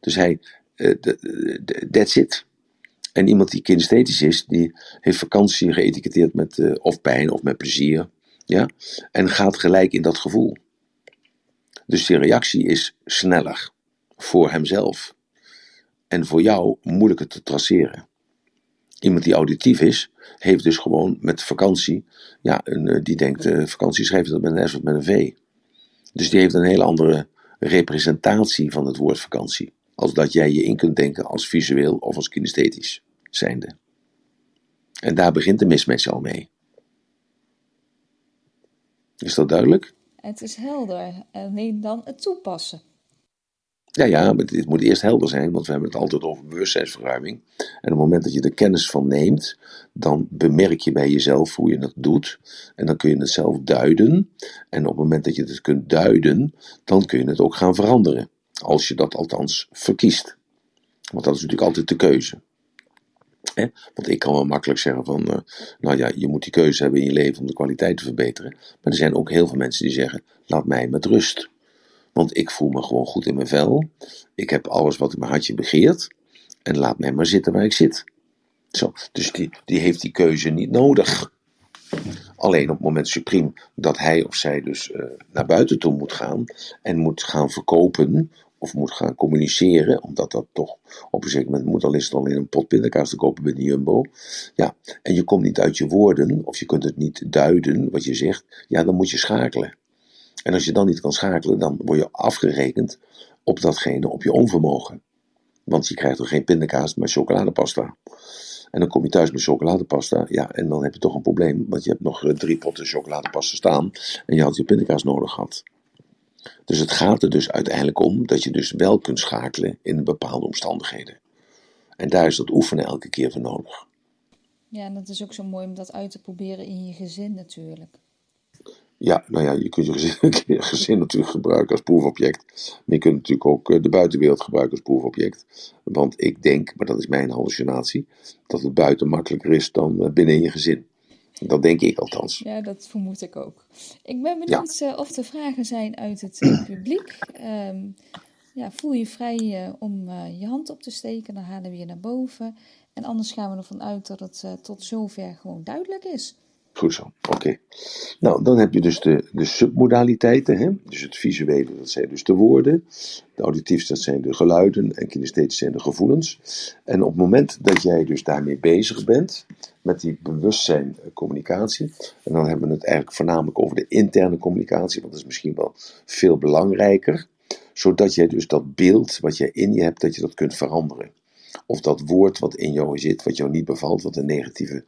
Dus hij, uh, that's it. En iemand die kinesthetisch is, die heeft vakantie geëtiketteerd met uh, of pijn of met plezier. Ja? En gaat gelijk in dat gevoel. Dus die reactie is sneller voor hemzelf. En voor jou moeilijker te traceren. Iemand die auditief is, heeft dus gewoon met vakantie, ja, een, eh, die denkt, uh, vakantie schrijft dat met een S of met een V. Dus die heeft een hele andere representatie van het woord vakantie. Als dat jij je in kunt denken als visueel of als kinesthetisch zijnde. En daar begint de mismatch al mee. Is dat duidelijk? Het is helder. Alleen dan het toepassen. Ja, ja, maar dit moet eerst helder zijn, want we hebben het altijd over bewustzijnsverruiming. En op het moment dat je er kennis van neemt, dan bemerk je bij jezelf hoe je het doet. En dan kun je het zelf duiden. En op het moment dat je het kunt duiden, dan kun je het ook gaan veranderen. Als je dat althans verkiest. Want dat is natuurlijk altijd de keuze. Want ik kan wel makkelijk zeggen van, uh, nou ja, je moet die keuze hebben in je leven om de kwaliteit te verbeteren. Maar er zijn ook heel veel mensen die zeggen, laat mij met rust. Want ik voel me gewoon goed in mijn vel. Ik heb alles wat mijn hartje begeert. En laat mij maar zitten waar ik zit. Zo, dus die, die heeft die keuze niet nodig. Alleen op het moment supreme dat hij of zij dus uh, naar buiten toe moet gaan en moet gaan verkopen of moet gaan communiceren, omdat dat toch op een zeker moment moet, al is een pot pindakaas te kopen bij de Jumbo. Ja, en je komt niet uit je woorden, of je kunt het niet duiden wat je zegt, ja, dan moet je schakelen. En als je dan niet kan schakelen, dan word je afgerekend op datgene, op je onvermogen. Want je krijgt er geen pindakaas, maar chocoladepasta. En dan kom je thuis met chocoladepasta, ja, en dan heb je toch een probleem, want je hebt nog eh, drie potten chocoladepasta staan en je had je pindakaas nodig gehad. Dus het gaat er dus uiteindelijk om dat je dus wel kunt schakelen in bepaalde omstandigheden. En daar is dat oefenen elke keer voor nodig. Ja, en dat is ook zo mooi om dat uit te proberen in je gezin natuurlijk. Ja, nou ja, je kunt je gezin, je gezin natuurlijk gebruiken als proefobject. Maar je kunt natuurlijk ook eh, de buitenwereld gebruiken als proefobject. Want ik denk, maar dat is mijn hallucinatie, dat het buiten makkelijker is dan eh, binnen je gezin. Dat denk ik althans. Ja, dat vermoed ik ook. Ik ben benieuwd ja. of er vragen zijn uit het publiek. Um, ja, voel je vrij om je hand op te steken, dan halen we je naar boven. En anders gaan we ervan uit dat het tot zover gewoon duidelijk is. Goed zo, oké. Nou, dan heb je dus de, de submodaliteiten. Hè? Dus het visuele, dat zijn dus de woorden. De auditief, dat zijn de geluiden. En kinesthetisch zijn de gevoelens. En op het moment dat jij dus daarmee bezig bent, met die bewustzijn communicatie. En dan hebben we het eigenlijk voornamelijk over de interne communicatie, want dat is misschien wel veel belangrijker. Zodat jij dus dat beeld wat jij in je hebt, dat je dat kunt veranderen. Of dat woord wat in jou zit, wat jou niet bevalt, wat een negatieve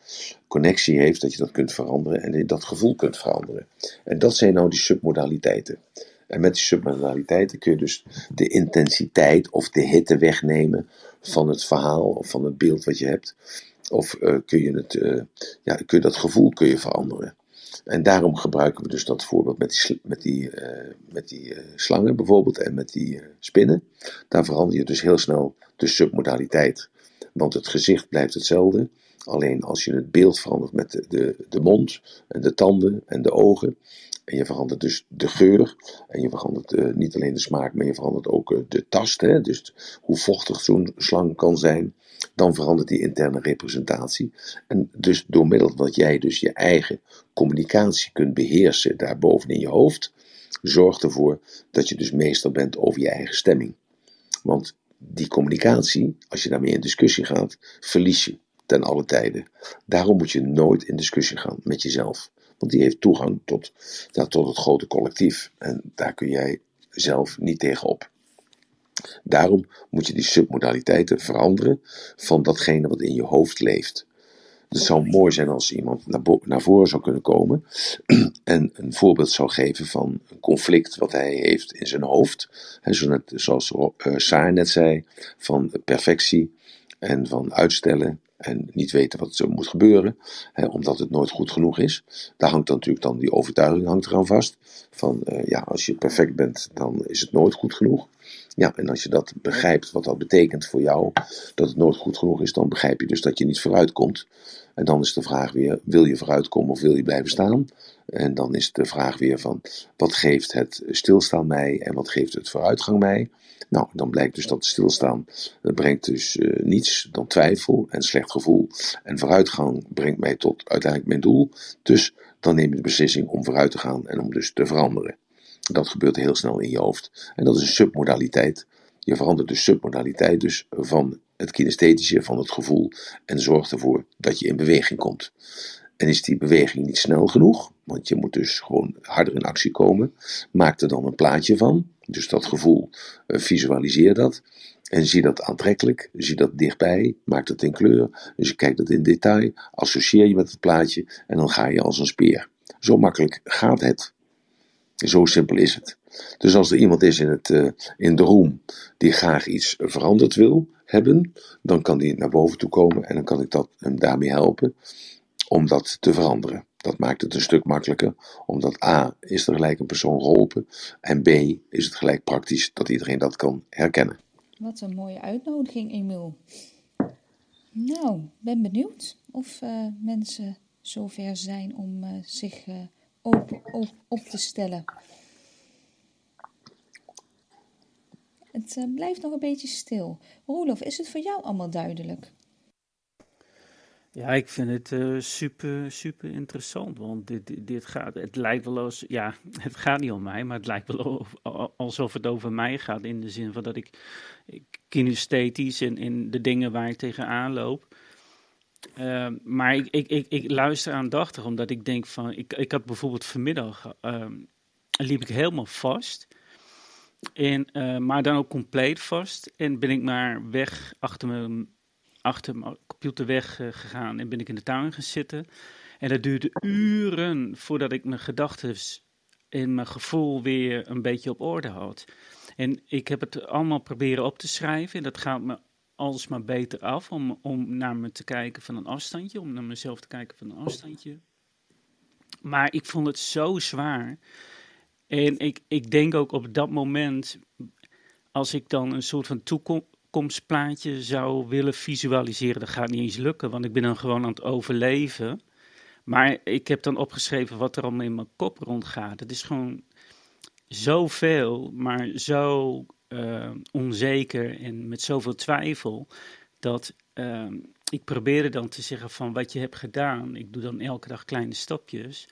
connectie heeft, dat je dat kunt veranderen en dat gevoel kunt veranderen. En dat zijn nou die submodaliteiten. En met die submodaliteiten kun je dus de intensiteit of de hitte wegnemen van het verhaal of van het beeld wat je hebt. Of uh, kun, je het, uh, ja, kun je dat gevoel kun je veranderen. En daarom gebruiken we dus dat voorbeeld met die, met die, uh, met die uh, slangen bijvoorbeeld en met die uh, spinnen. Daar verander je dus heel snel de submodaliteit. Want het gezicht blijft hetzelfde. Alleen als je het beeld verandert met de, de, de mond en de tanden en de ogen. En je verandert dus de geur. En je verandert niet alleen de smaak, maar je verandert ook de tast. Hè? Dus hoe vochtig zo'n slang kan zijn dan verandert die interne representatie. En dus door middel dat jij dus je eigen communicatie kunt beheersen daarboven in je hoofd, zorgt ervoor dat je dus meester bent over je eigen stemming. Want die communicatie, als je daarmee in discussie gaat, verlies je ten alle tijden. Daarom moet je nooit in discussie gaan met jezelf. Want die heeft toegang tot, tot het grote collectief. En daar kun jij zelf niet tegenop. Daarom moet je die submodaliteiten veranderen van datgene wat in je hoofd leeft. Het zou mooi zijn als iemand naar, voren zou kunnen komen en een voorbeeld zou geven van een conflict wat hij heeft in zijn hoofd. He, zoals uh, Saar net zei, van perfectie en van uitstellen en niet weten wat er moet gebeuren, omdat het nooit goed genoeg is. Daar hangt dan natuurlijk dan die overtuiging hangt eraan vast. Van uh, ja, als je perfect bent, dan is het nooit goed genoeg. Ja, en als je dat begrijpt, wat dat betekent voor jou, dat het nooit goed genoeg is, dan begrijp je dus dat je niet vooruit komt. En dan is de vraag weer, wil je vooruitkomen of wil je blijven staan? En dan is de vraag weer van, wat geeft het stilstaan mij en wat geeft het vooruitgang mij? Nou, dan blijkt dus dat stilstaan dat brengt dus uh, niets dan twijfel en slecht gevoel. En vooruitgang brengt mij tot uiteindelijk mijn doel. Dus dan neem je de beslissing om vooruit te gaan en om dus te veranderen. Dat gebeurt heel snel in je hoofd. En dat is een submodaliteit. Je verandert de submodaliteit dus van het kinesthetische, van het gevoel en zorgt ervoor dat je in beweging komt. En is die beweging niet snel genoeg, want je moet dus gewoon harder in actie komen, maak er dan een plaatje van. Dus dat gevoel, uh, visualiseer dat. En zie dat aantrekkelijk, zie dat dichtbij, maak dat in kleur. Dus je kijkt dat in detail, associeer je met het plaatje en dan ga je als een speer. Zo makkelijk gaat het. Zo simpel is het. Dus als er iemand is in, het, uh, in de room die graag iets veranderd wil hebben, dan kan die naar boven toe komen en dan kan ik dat, hem daarmee helpen om dat te veranderen. Dat maakt het een stuk makkelijker, omdat A is er gelijk een persoon geholpen en B is het gelijk praktisch dat iedereen dat kan herkennen. Wat een mooie uitnodiging, Emiel. Nou, ben benieuwd of uh, mensen zover zijn om uh, zich open, op, op te stellen. Het uh, blijft nog een beetje stil. Roelof, is het voor jou allemaal duidelijk? Ja, ik vind het uh, super, super interessant. Want dit, dit, gaat, het lijkt wel als, ja, het gaat niet om mij, maar het lijkt wel alsof het over mij gaat. In de zin van dat ik, ik kinesthetisch en in de dingen waar ik tegenaan loop. Uh, maar ik, ik, ik, ik, luister aandachtig, omdat ik denk van, ik, ik had bijvoorbeeld vanmiddag, uh, liep ik helemaal vast. En, uh, maar dan ook compleet vast. En ben ik maar weg achter mijn, achter mijn computer weggegaan en ben ik in de tuin gaan zitten. En dat duurde uren voordat ik mijn gedachten en mijn gevoel weer een beetje op orde had. En ik heb het allemaal proberen op te schrijven. En dat gaat me alsmaar beter af om, om naar me te kijken van een afstandje. Om naar mezelf te kijken van een afstandje. Maar ik vond het zo zwaar. En ik, ik denk ook op dat moment, als ik dan een soort van toekomstplaatje zou willen visualiseren, dat gaat niet eens lukken, want ik ben dan gewoon aan het overleven. Maar ik heb dan opgeschreven wat er allemaal in mijn kop rondgaat. Het is gewoon zoveel, maar zo uh, onzeker en met zoveel twijfel, dat uh, ik probeerde dan te zeggen van wat je hebt gedaan, ik doe dan elke dag kleine stapjes,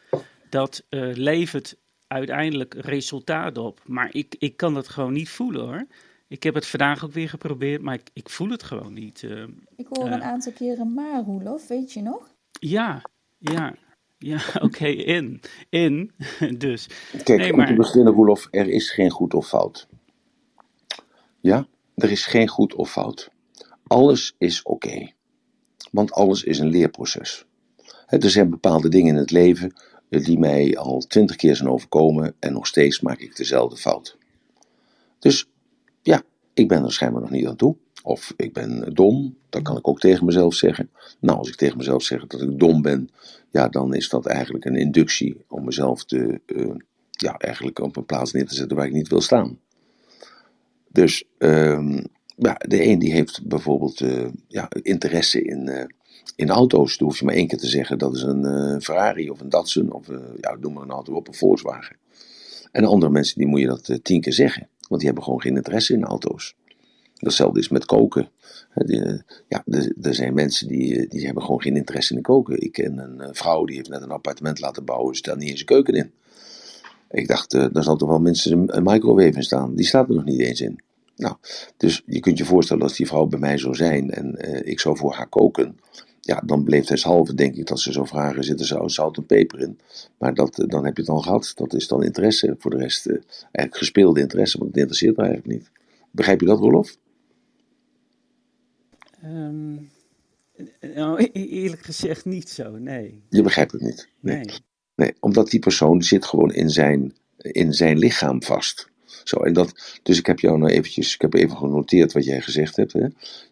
dat uh, levert uiteindelijk resultaat op. Maar ik, ik kan dat gewoon niet voelen hoor. Ik heb het vandaag ook weer geprobeerd, maar ik, ik voel het gewoon niet. Uh, ik hoor uh, een aantal keren maar, Roelof, weet je nog? Ja, ja. Ja, oké, okay, in. In, dus. Kijk, nee, maar... om te beginnen, Roelof, er is geen goed of fout. Ja, er is geen goed of fout. Alles is oké. Want alles is een leerproces. Er zijn bepaalde dingen in het leven die mij al twintig keer zijn overkomen en nog steeds maak ik dezelfde fout. Dus ja, ik ben er schijnbaar nog niet aan toe. Of ik ben dom, dat kan ik ook tegen mezelf zeggen. Nou, als ik tegen mezelf zeg dat ik dom ben, ja, dan is dat eigenlijk een inductie om mezelf te, uh, ja, eigenlijk op een plaats neer te zetten waar ik niet wil staan. Dus ja, de een die heeft bijvoorbeeld uh, ja, interesse in, uh, in auto's. Dan hoef je maar één keer te zeggen dat is een Ferrari of een Datsun of ja, noem maar een auto op, een Volkswagen. En andere mensen die moet je dat tien keer zeggen, want die hebben gewoon geen interesse in auto's. Datzelfde is met koken. Ja, er zijn mensen die, die hebben gewoon geen interesse in koken. Ik ken een vrouw die heeft net een appartement laten bouwen, stel niet eens een keuken in. Ik dacht, uh, daar zal toch wel minstens een microwave in staan. Die staat er nog niet eens in. Nou, dus je kunt je voorstellen als die vrouw bij mij zou zijn en uh, ik zou voor haar koken. Ja, dan bleef halve denk ik dat ze zou vragen, zit er zout en peper in? Maar dat, uh, dan heb je het dan gehad. Dat is dan interesse. Voor de rest eigenlijk gespeelde interesse, want het interesseert haar eigenlijk niet. Begrijp je dat, Rolof? Um, nou, e-, eerlijk gezegd niet zo, nee. Je begrijpt het niet? Nee. nee. Nee, omdat die persoon zit gewoon in zijn, in zijn lichaam vast. Zo, en dat, dus ik heb jou nou eventjes, ik heb even genoteerd wat jij gezegd hebt. Hè.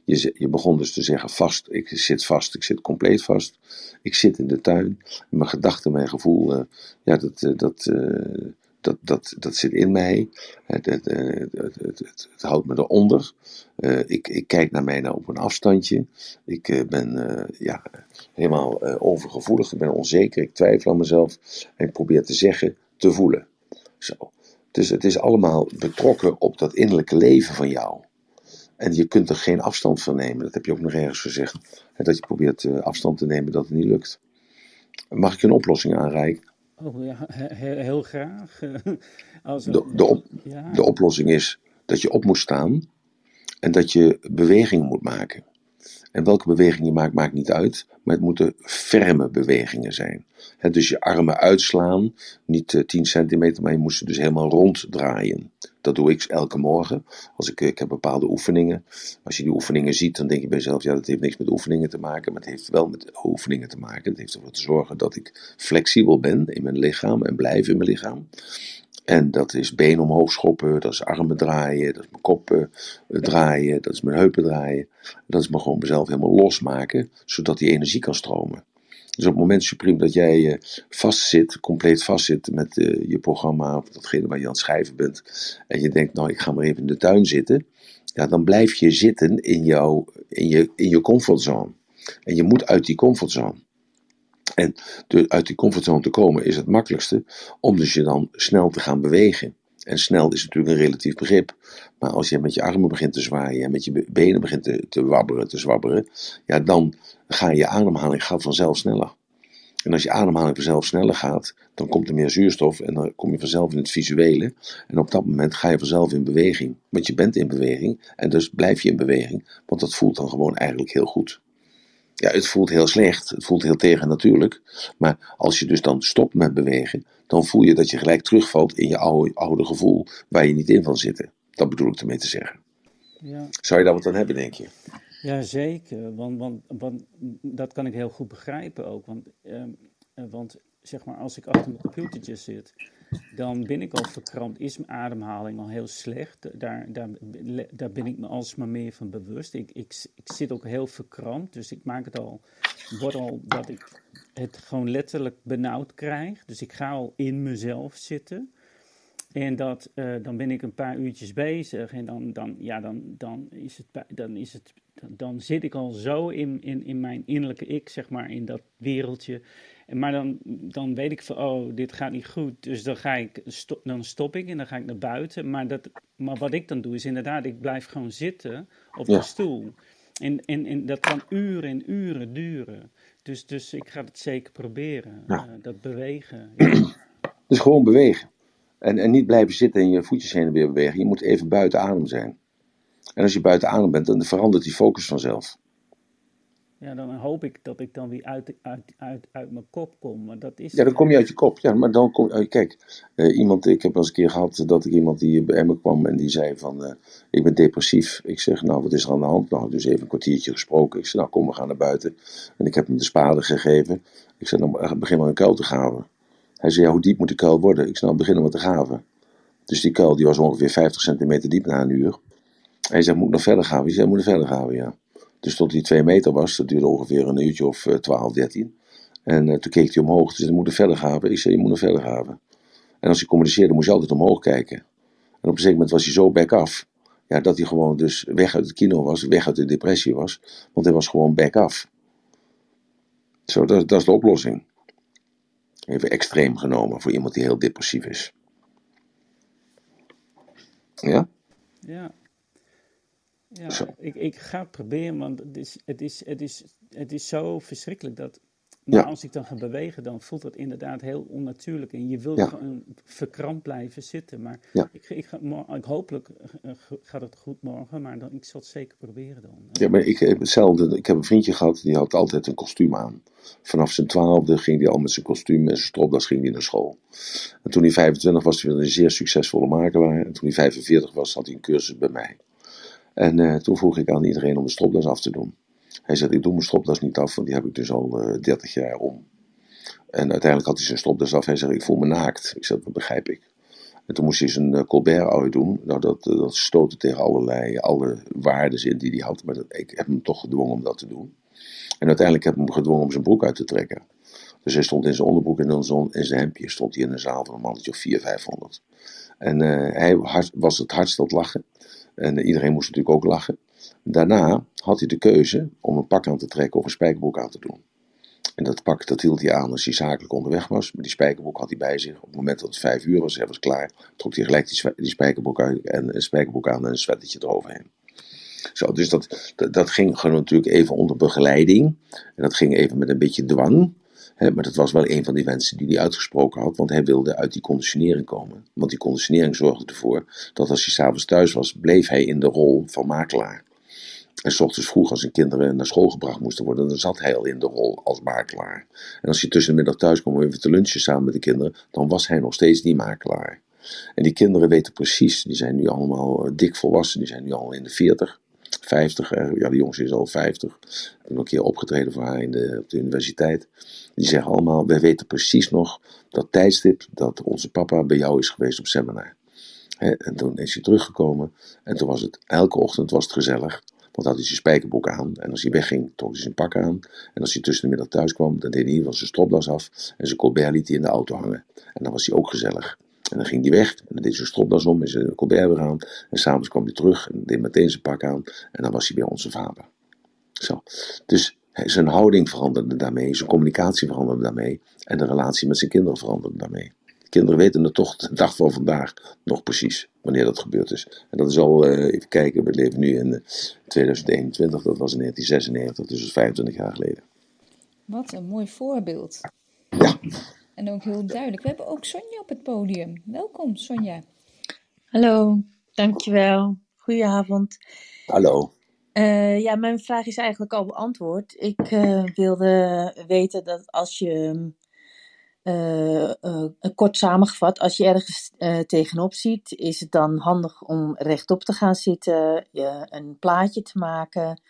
Je, je begon dus te zeggen vast, ik zit vast, ik zit compleet vast. Ik zit in de tuin. Mijn gedachten, mijn gevoel, uh, ja, dat, uh, dat, uh, dat, dat, dat zit in mij. Het, het, het, het houdt me eronder. Uh, ik, ik kijk naar mij nou op een afstandje. Ik uh, ben uh, ja, helemaal overgevoelig. Ik ben onzeker. Ik twijfel aan mezelf. En ik probeer te zeggen, te voelen. Zo. Dus het is allemaal betrokken op dat innerlijke leven van jou. En je kunt er geen afstand van nemen. Dat heb je ook nog ergens gezegd. Dat je probeert afstand te nemen dat het niet lukt. Mag ik een oplossing aanreiken? Oh ja, heel graag. Als de, de, op, ja. de oplossing is dat je op moet staan en dat je beweging moet maken. En welke beweging je maakt, maakt niet uit, maar het moeten ferme bewegingen zijn. dus je armen uitslaan, niet uh, 10 centimeter, maar je moet ze dus helemaal ronddraaien. Dat doe ik elke morgen. Als ik, ik heb bepaalde oefeningen. Als je die oefeningen ziet, dan denk je bij jezelf, ja, dat heeft niks met oefeningen te maken, maar het heeft wel met oefeningen te maken. Het heeft ervoor te zorgen dat ik flexibel ben in mijn lichaam en blijf in mijn lichaam. En dat is been omhoog schoppen, dat is armen draaien, dat is mijn kop uh, draaien, dat is mijn heupen draaien. Dat is me gewoon mezelf helemaal losmaken, zodat die energie kan stromen. Dus op het moment, Supreme, dat jij uh, vastzit, compleet vastzit met uh, je programma of datgene waar je aan het schrijven bent, en je denkt, nou, ik ga maar even in de tuin zitten, ja, dan blijf je zitten in, jouw, in, je, in je comfortzone. En je moet uit die comfortzone. En uit die comfortzone te komen is het makkelijkste om dus je dan snel te gaan bewegen. En snel is natuurlijk een relatief begrip. Maar als je met je armen begint te zwaaien en met je benen begint te, te wabberen, te zwabberen, ja, dan ga je ademhaling gaat vanzelf sneller. En als je ademhaling vanzelf sneller gaat, dan komt er meer zuurstof en dan kom je vanzelf in het visuele. En op dat moment ga je vanzelf in beweging. Want je bent in beweging en dus blijf je in beweging. Want dat voelt dan gewoon eigenlijk heel goed. Ja, het voelt heel slecht, het voelt heel tegennatuurlijk. Maar als je dus dan stopt met bewegen, dan voel je dat je gelijk terugvalt in je oude, oude gevoel waar je niet in van zitten. Dat bedoel ik ermee te zeggen. Ja. Zou je daar wat aan hebben, denk je? Ja, zeker. Want, want, want dat kan ik heel goed begrijpen ook. Want, uh, want zeg maar, als ik achter mijn computertje zit, dan ben ik al verkrampt. Is mijn ademhaling al heel slecht? Daar, daar, daar ben ik me alsmaar meer van bewust. Ik, ik, ik zit ook heel verkrampt, dus ik maak het al, word al dat ik het gewoon letterlijk benauwd krijg. Dus ik ga al in mezelf zitten. En dat, uh, dan ben ik een paar uurtjes bezig en dan, dan, ja, dan, dan, is het, dan, is het, dan, dan zit ik al zo in, in, in mijn innerlijke ik, zeg maar, in dat wereldje. Maar dan, dan weet ik van, oh, dit gaat niet goed. Dus dan, ga ik stop, dan stop ik en dan ga ik naar buiten. Maar, dat, maar wat ik dan doe is inderdaad, ik blijf gewoon zitten op de stoel. En, en, en dat kan uren en uren duren. Dus, dus ik ga het zeker proberen, ja. uh, dat bewegen. Ja. Dus gewoon bewegen. En, en niet blijven zitten en je voetjes heen en weer bewegen. Je moet even buiten adem zijn. En als je buiten adem bent, dan verandert die focus vanzelf. Ja, dan hoop ik dat ik dan weer uit, uit, uit, uit mijn kop kom. Maar dat is ja, dan kom je uit je kop. Ja, maar dan kom je. Kijk, uh, iemand, ik heb wel eens een keer gehad dat ik iemand die bij me kwam en die zei van uh, ik ben depressief. Ik zeg, nou, wat is er aan de hand? Nou, dus even een kwartiertje gesproken. Ik zeg, nou, kom, we gaan naar buiten. En ik heb hem de spade gegeven. Ik zeg, nou, begin maar een kuil te graven. Hij zei, ja, hoe diep moet de kuil worden? Ik zei, nou, beginnen we te graven. Dus die kuil die was ongeveer 50 centimeter diep na een uur. Hij zei, moet nog verder gaan? Ik zei, moet nog verder gaan, ja. Dus tot hij twee meter was, dat duurde ongeveer een uurtje of uh, 12, 13. En uh, toen keek hij omhoog, dus hij moet nog verder gaan. Ik zei, je moet nog verder gaan. En als hij communiceerde, moest je altijd omhoog kijken. En op een gegeven moment was hij zo back af. Ja, dat hij gewoon dus weg uit het kino was, weg uit de depressie was. Want hij was gewoon back af. Zo, dat, dat is de oplossing. Even extreem genomen voor iemand die heel depressief is. Ja? Ja. Ja, ik, ik ga het proberen, want het is, het, is, het, is, het is zo verschrikkelijk dat maar als ik dan ga bewegen, dan voelt dat inderdaad heel onnatuurlijk. En je wilt gewoon verkrampt blijven zitten. Maar ik, ik, ga, ik, hopelijk eh, gaat het goed morgen, maar dan, ik zal het zeker proberen dan. Ja, maar ik heb hetzelfde. Ik heb een vriendje gehad, die had altijd een kostuum aan. Vanaf zijn twaalfde ging hij al met zijn kostuum en zijn stropdas ging hij naar school. En toen hij 25 was, was hij een zeer succesvolle makelaar. En toen hij 45 was, had hij een cursus bij mij. En uh, toen vroeg ik aan iedereen om de stropdas af te doen. Hij zegt, ik doe mijn stropdas niet af, want die heb ik dus al uh, eh, 30 jaar om. En uiteindelijk had hij zijn stropdas af. Hij zegt, ik voel me naakt. Ik zeg, dat begrijp ik. En toen moest hij zijn uh, Colbert doen. Nou, dat, dat stootte tegen allerlei, alle waarden in die hij had. Maar dat, ik heb hem toch gedwongen om dat te doen. En uiteindelijk heb ik hem gedwongen om zijn broek uit te trekken. Dus hij stond in zijn onderbroek en in zijn, hemdje stond hij in een zaal van een mannetje of 400, 500. En hij was het hardst het lachen. En iedereen moest natuurlijk ook lachen. Daarna had hij de keuze om een pak aan te trekken of een spijkerbroek aan te doen. En dat pak dat hield hij aan als hij zakelijk onderweg was. Maar die spijkerbroek had hij bij zich. Op het moment dat het vijf uur was, hij was klaar, trok hij gelijk die, die spijkerbroek uit en een spijkerbroek aan en een sweatertje eroverheen. Zo, dus dat, dat, dat, ging gewoon natuurlijk even onder begeleiding. En dat ging even met een beetje dwang. Maar dat was wel een van die wensen die hij uitgesproken had. Want hij wilde uit die conditionering komen. Want die conditionering zorgde ervoor dat als hij s'avonds thuis was, bleef hij in de rol van makelaar. En s ochtends vroeg als zijn kinderen naar school gebracht moesten worden, dan zat hij al in de rol als makelaar. En als hij tussen de middag thuis kwam om even te lunchen samen met de kinderen, dan was hij nog steeds die makelaar. En die kinderen weten precies, die zijn nu allemaal eh, dik volwassen, die zijn nu al in de 40, 50, ja de jongste is al 50. Ik een keer opgetreden voor haar in de, op de universiteit. Die zeggen allemaal, wij weten precies nog dat tijdstip dat onze papa bij jou is geweest op seminar. en toen is hij teruggekomen en toen was het, elke ochtend was het gezellig. Want had hij zijn spijkerbroek aan. En als hij wegging, trok hij zijn pak aan. En als hij tussen de middag thuis kwam, dan deed hij in ieder geval zijn stropdas af. En zijn colbert liet hij in de auto hangen. En dan was hij ook gezellig. En dan ging hij weg. En dan deed zijn stropdas om en zijn colbert weer aan. En s'avonds kwam hij terug en deed meteen zijn pak aan. En dan was hij weer onze vader. Zo. Dus zijn houding veranderde daarmee. Zijn communicatie veranderde daarmee. En de relatie met zijn kinderen veranderde daarmee. Kinderen weten het toch de dag van vandaag nog precies wanneer dat gebeurd is. En dat is al, uh, even kijken, we leven nu in 2021, dat was in 1996, dus dat is 25 jaar geleden. Wat een mooi voorbeeld. Ja. En ook heel duidelijk. We hebben ook Sonja op het podium. Welkom, Sonja. Hallo, dankjewel. Goedenavond. Hallo. Uh, ja, mijn vraag is eigenlijk al beantwoord. Ik uh, wilde weten dat als je uh, uh, kort samengevat, als je ergens uh, tegenop ziet, is het dan handig om rechtop te gaan zitten, je een plaatje te maken,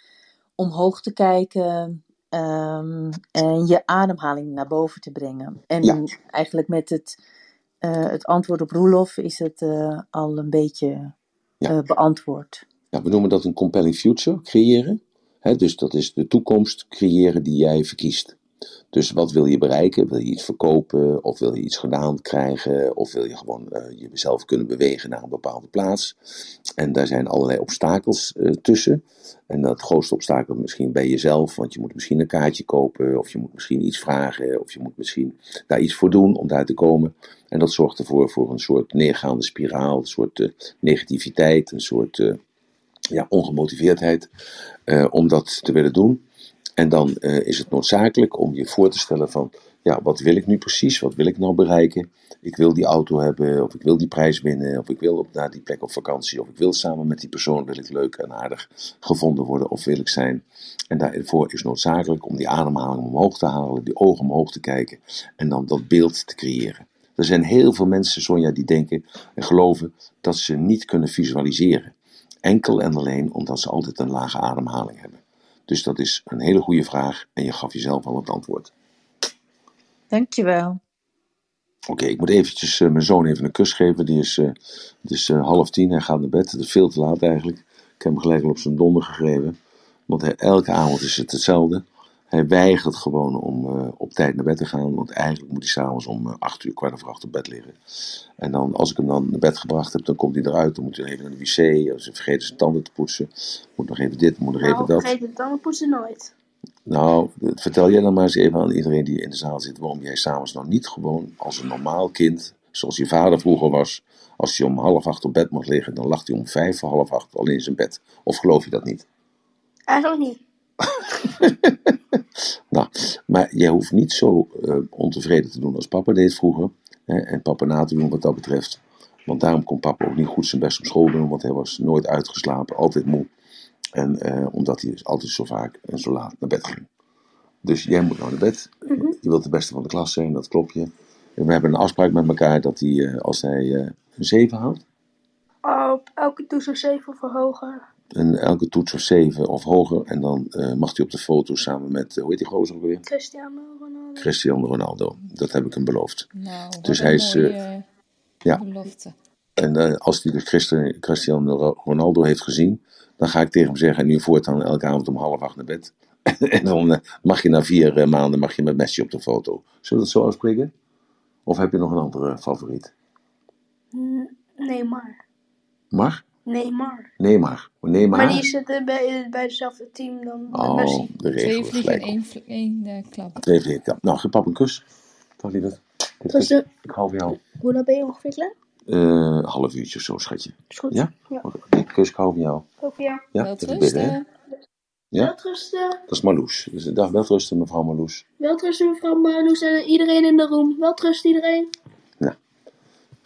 omhoog te kijken um, en je ademhaling naar boven te brengen. En ja. eigenlijk met het, het antwoord op Roelof is het al een beetje ja. beantwoord. Ja, we noemen dat een compelling future creëren. He, dus dat is de toekomst creëren die jij verkiest. Dus wat wil je bereiken? Wil je iets verkopen of wil je iets gedaan krijgen of wil je gewoon uh, jezelf kunnen bewegen naar een bepaalde plaats? En daar zijn allerlei obstakels uh, tussen. En dat grootste obstakel misschien bij jezelf, want je moet misschien een kaartje kopen of je moet misschien iets vragen of je moet misschien daar iets voor doen om daar te komen. En dat zorgt ervoor voor een soort neergaande spiraal, een soort uh, negativiteit, een soort ja, ongemotiveerdheid om dat te willen doen. En dan uh, is het noodzakelijk om je voor te stellen van, ja, wat wil ik nu precies? Wat wil ik nou bereiken? Ik wil die auto hebben, of ik wil die prijs winnen, of ik wil op, naar die plek op vakantie, of ik wil samen met die persoon, wil ik leuk en aardig gevonden worden, of wil ik zijn. En daarvoor is noodzakelijk om die ademhaling omhoog te halen, die ogen omhoog te kijken, en dan dat beeld te creëren. Er zijn heel veel mensen, Sonja, die denken en geloven dat ze niet kunnen visualiseren. Enkel en alleen omdat ze altijd een lage ademhaling hebben. Dus dat is een hele goede vraag en je gaf jezelf al het antwoord. Dankjewel. Oké, okay, ik moet eventjes uh, mijn zoon even een kus geven. Die is, uh, het is uh, half tien, hij gaat naar bed. Het is veel te laat eigenlijk. Ik Ik heb hem gelijk al op zijn donder gegeven. Want hij, elke avond is het hetzelfde. Hij weigert gewoon om uh, op tijd naar bed te gaan. Want eigenlijk moet hij s'avonds om uh, acht uur, kwart over acht op bed liggen. En dan, als ik hem dan naar bed gebracht heb, dan komt hij eruit. Dan moet hij even naar de wc. Als hij vergeet zijn tanden te poetsen. Moet nog even dit, moet nog nou, even dat. vergeet de tanden poetsen nooit. Nou, vertel jij dan maar eens even aan iedereen die in de zaal zit. Waarom jij s'avonds nog niet gewoon als een normaal kind, zoals je vader vroeger was. Als hij om half acht op bed mocht liggen, dan lag hij om vijf voor half acht al in zijn bed. Of geloof je dat niet? Eigenlijk niet. nou, maar jij hoeft niet zo uh, ontevreden te doen als papa deed vroeger. Hè, en papa na te doen wat dat betreft. Want daarom kon papa ook niet goed zijn best op school doen. Want hij was nooit uitgeslapen, altijd moe. En uh, omdat hij altijd zo vaak en zo laat naar bed ging. Dus jij moet nou naar bed. Mhm. Je wilt de beste van de klas zijn, dat klopt je. En we hebben een afspraak met elkaar dat hij, uh, als hij een 7 haalt. Op elke toets of 7 of hoger. En elke toets of 7 of hoger. En dan uh, mag hij op de foto samen met, hoe heet die gozer ook weer? Cristiano Ronaldo. Cristiano Ronaldo. Dat heb ik hem beloofd. Nou, dus hij is. Mooie, ja. belofte. En uh, als hij dus Cristiano Ronaldo heeft gezien, dan ga ik tegen hem zeggen: nu voortaan elke avond om half acht naar bed. en dan uh, mag je na vier uh, maanden mag je met Messi op de foto. Zullen we dat zo afspreken? Of heb je nog een andere favoriet? Nee, maar. Mag? Nee, maar. Nee, maar. Nee, maar. Maar die zitten bij, bij hetzelfde team dan oh, Messi. de regel Twee vliegen in één, één uh, klap. Twee vliegen klap. Nou, geef pap een kus. Dag lieverd. De, Ik hou van jou. hoe lang ben je ongeveer klaar? Uh, een half uurtje of zo, schatje. Is goed. Ja? Ja. Okay. Kus, ik hou van jou. Ook jou. Ja, Wel even bidden, hè? trusten. Ja? Welterusten. Dat is Marloes. Dus dag, welterusten, mevrouw Marloes. Welterusten, mevrouw Marloes en iedereen in de room. Welterust iedereen.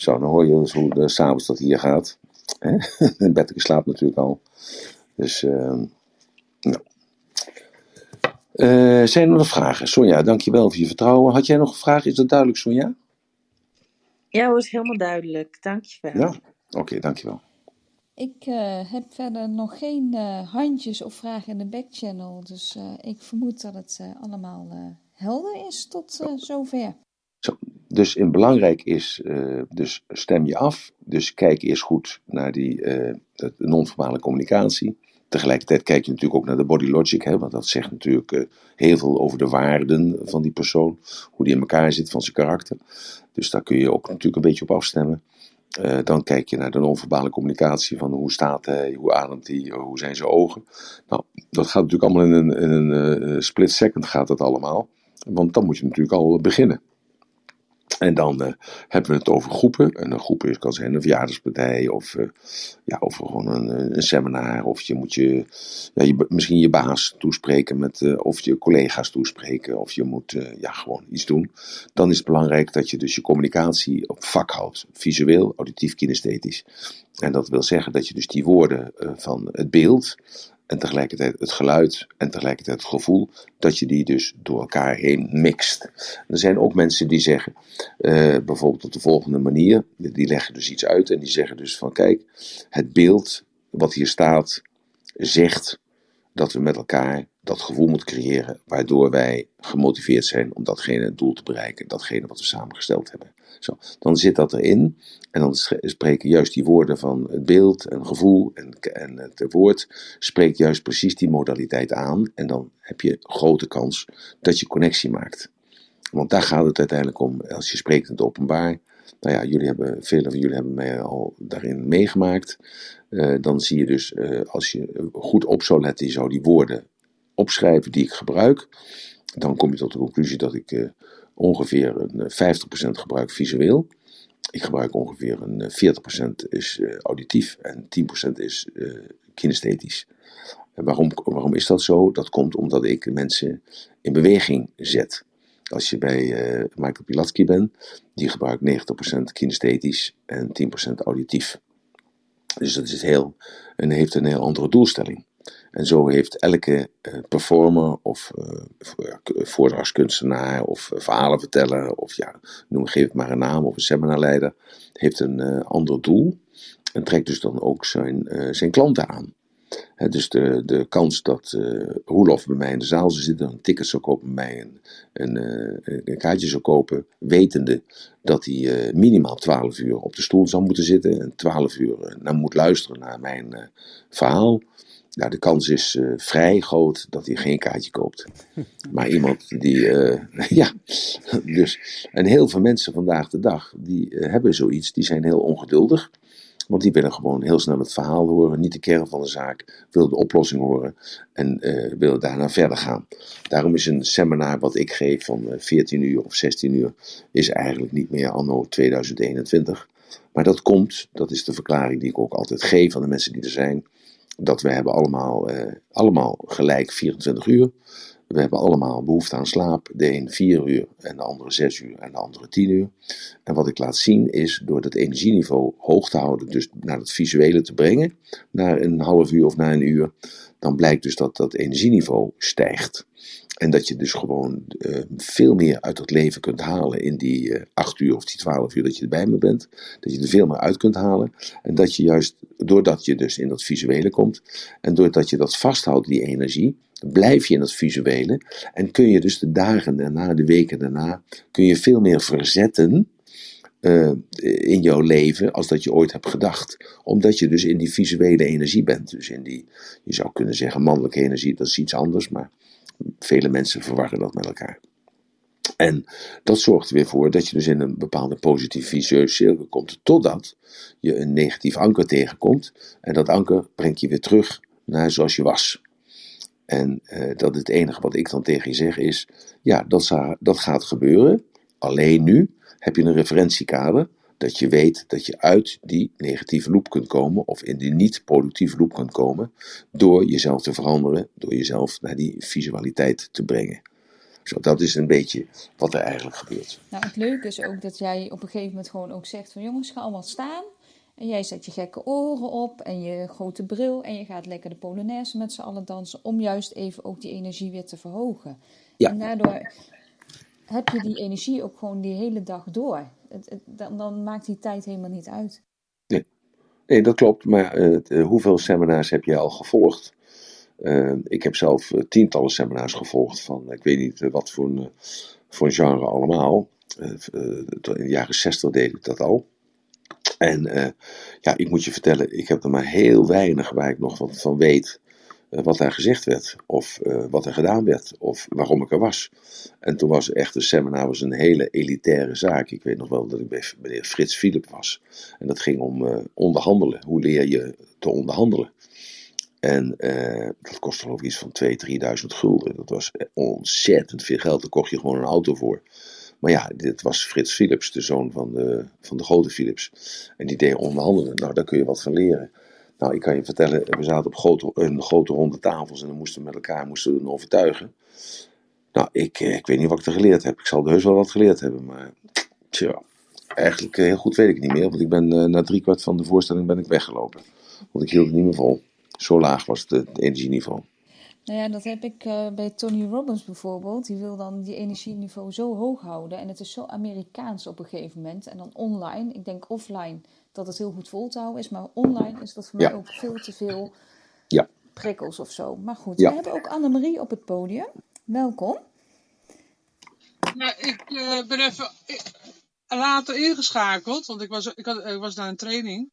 Zo, dan hoor je dus hoe de s'avonds dat hier gaat. Hè? Betteke slaapt natuurlijk al. Dus, uh, nou. Uh, zijn er nog vragen? Sonja, dankjewel voor je vertrouwen. Had jij nog een vraag? Is dat duidelijk, Sonja? Ja, hoor, is helemaal duidelijk. Dankjewel. Ja? Oké, okay, dankjewel. Ik uh, heb verder nog geen uh, handjes of vragen in de backchannel. Dus uh, ik vermoed dat het allemaal helder is tot zover. Dus in belangrijk is, uh, dus stem je af. Dus kijk eerst goed naar die uh, non-verbale communicatie. Tegelijkertijd kijk je natuurlijk ook naar de body logic, hè, want dat zegt natuurlijk uh, heel veel over de waarden van die persoon, hoe die in elkaar zit van zijn karakter. Dus daar kun je ook natuurlijk een beetje op afstemmen. Dan kijk je naar de non-verbale communicatie van hoe staat hij, hoe ademt hij, hoe zijn zijn ogen. Nou, dat gaat natuurlijk allemaal in een, in een split second gaat dat allemaal. Want dan moet je natuurlijk al beginnen. En dan uh, hebben we het over groepen. En een groep is, kan zijn een verjaardagspartij of, uh, ja, of gewoon een, een, seminar. Of je moet je, ja, je, misschien je baas toespreken met, of je collega's toespreken. Of je moet ja, gewoon iets doen. Dan is het belangrijk dat je dus je communicatie op vak houdt. Visueel, auditief, kinesthetisch. En dat wil zeggen dat je dus die woorden van het beeld en tegelijkertijd het geluid en tegelijkertijd het gevoel, dat je die dus door elkaar heen mixt. Er zijn ook mensen die zeggen, uh, bijvoorbeeld op de volgende manier, die leggen dus iets uit en die zeggen dus van kijk, het beeld wat hier staat zegt dat we met elkaar dat gevoel moeten creëren, waardoor wij gemotiveerd zijn om datgene doel te bereiken, datgene wat we samengesteld hebben. Zo, dan zit dat erin en dan spreken juist die woorden van het beeld en gevoel en, en het woord, spreekt juist precies die modaliteit aan en dan heb je grote kans dat je connectie maakt. Want daar gaat het uiteindelijk om, als je spreekt in het openbaar. Nou ja, jullie hebben, velen van jullie hebben mij al daarin meegemaakt. Uh, dan zie je dus, uh, als je goed op zou letten, je zou die woorden opschrijven die ik gebruik. Dan kom je tot de conclusie dat ik uh, ongeveer een 50% gebruik visueel. Ik gebruik ongeveer een 40% is auditief en 10% is kinesthetisch. Waarom, waarom is dat zo? Dat komt omdat ik mensen in beweging zet. Als je bij uh, Michael Pilatsky bent, die gebruikt 90% kinesthetisch en 10% auditief. Dus dat is heel, en heeft een heel andere doelstelling. En zo heeft elke uh, performer of uh, of verhalenverteller of ja, noem, geef het maar een naam of een seminarleider, heeft een ander doel en trekt dus dan ook zijn, zijn klanten aan. Dus de, de kans dat uh, Roelof bij mij in de zaal zou zitten, een ticket zou kopen bij mij en een, uh, een kaartje zou kopen, wetende dat hij uh, minimaal 12 uur op de stoel zou moeten zitten en 12 uur naar moet luisteren naar mijn verhaal. Nou, de kans is vrij groot dat hij geen kaartje koopt. Maar iemand die, ja, dus, en heel veel mensen vandaag de dag, die hebben zoiets, die zijn heel ongeduldig. Want die willen gewoon heel snel het verhaal horen, niet de kern van de zaak, willen de oplossing horen en uh, willen daarna verder gaan. Daarom is een seminar wat ik geef van 14 uur of 16 uur, is eigenlijk niet meer anno 2021. Maar dat komt, dat is de verklaring die ik ook altijd geef aan de mensen die er zijn, dat we hebben allemaal, uh, allemaal gelijk 24 uur. We hebben allemaal behoefte aan slaap. De een 4 uur en de andere 6 uur en de andere 10 uur. En wat ik laat zien is door het energieniveau hoog te houden, dus naar het visuele te brengen, naar een half uur of naar een uur, dan blijkt dus dat dat energieniveau stijgt. En dat je dus gewoon uh, veel meer uit het leven kunt halen in die uh, acht uur of die twaalf uur dat je erbij me bent. Dat je er veel meer uit kunt halen. En dat je juist, doordat je dus in dat visuele komt. En doordat je dat vasthoudt, die energie. Blijf je in dat visuele. En kun je dus de dagen daarna, de weken daarna. Kun je veel meer verzetten. Uh, in jouw leven als dat je ooit hebt gedacht. Omdat je dus in die visuele energie bent. Dus in die, je zou kunnen zeggen, mannelijke energie, dat is iets anders. Maar Vele mensen verwarren dat met elkaar. En dat zorgt er weer voor dat je dus in een bepaalde positieve vicieuze cirkel komt, totdat je een negatief anker tegenkomt. En dat anker brengt je weer terug naar zoals je was. En uh, dat het enige wat ik dan tegen je zeg is, ja, dat, dat gaat gebeuren. Alleen nu heb je een referentiekader dat je weet dat je uit die negatieve loop kunt komen of in die niet-productieve loop kunt komen door jezelf te veranderen, door jezelf naar die visualiteit te brengen. Zo, dat is een beetje wat er eigenlijk gebeurt. Nou, het leuke is ook dat jij op een gegeven moment gewoon ook zegt van jongens, ga allemaal staan. En jij zet je gekke oren op en je grote bril en je gaat lekker de Polonaise met z'n allen dansen om juist even ook die energie weer te verhogen. Ja. En daardoor heb je die energie ook gewoon die hele dag door. Dan, dan, maakt die tijd helemaal niet uit. Nee, dat klopt. Maar uh, hoeveel seminars heb je al gevolgd? Uh, ik heb zelf tientallen seminars gevolgd van, ik weet niet wat voor voor genre allemaal. in de jaren zestig deed ik dat al. En ja, ik moet je vertellen, ik heb er maar heel weinig waar ik nog wat van weet. Eh, wat daar gezegd werd, of uh, wat er gedaan werd, of waarom ik er was. En toen was echt een seminar was een hele elitaire zaak. Ik weet nog wel dat ik bij meneer Frits Philip was. En dat ging om uh, onderhandelen. Hoe leer je te onderhandelen? En dat kostte geloof ik iets van 2.000, 3.000 gulden. Dat was ontzettend veel geld. Daar kocht je gewoon een auto voor. Maar ja, dit was Frits Philips, de zoon van de, van de grote Philips. En die deed onderhandelen. Nou, daar kun je wat van leren. Nou, ik kan je vertellen, we zaten op grote, een grote ronde tafels en dan moesten we met elkaar moesten we overtuigen. Nou, ik, eh, ik weet niet wat ik er geleerd heb. Ik zal heus wel wat geleerd hebben, maar tja, eigenlijk eh, heel goed weet ik niet meer. Want ik ben uh, na driekwart van de voorstelling ben ik weggelopen. Want ik hield het niet meer vol. Zo laag was het, energieniveau. Nou ja, dat heb ik bij Tony Robbins bijvoorbeeld. Die wil dan die energieniveau zo hoog houden. En het is zo Amerikaans op een gegeven moment. En dan online, ik denk offline dat het heel goed vol te houden is. Maar online is dat voor mij ook veel te veel ja. prikkels of zo. Maar goed, we hebben ook Annemarie op het podium. Welkom. Nou, ik uh, ben even later ingeschakeld, want ik was, ik, had, ik was naar een training.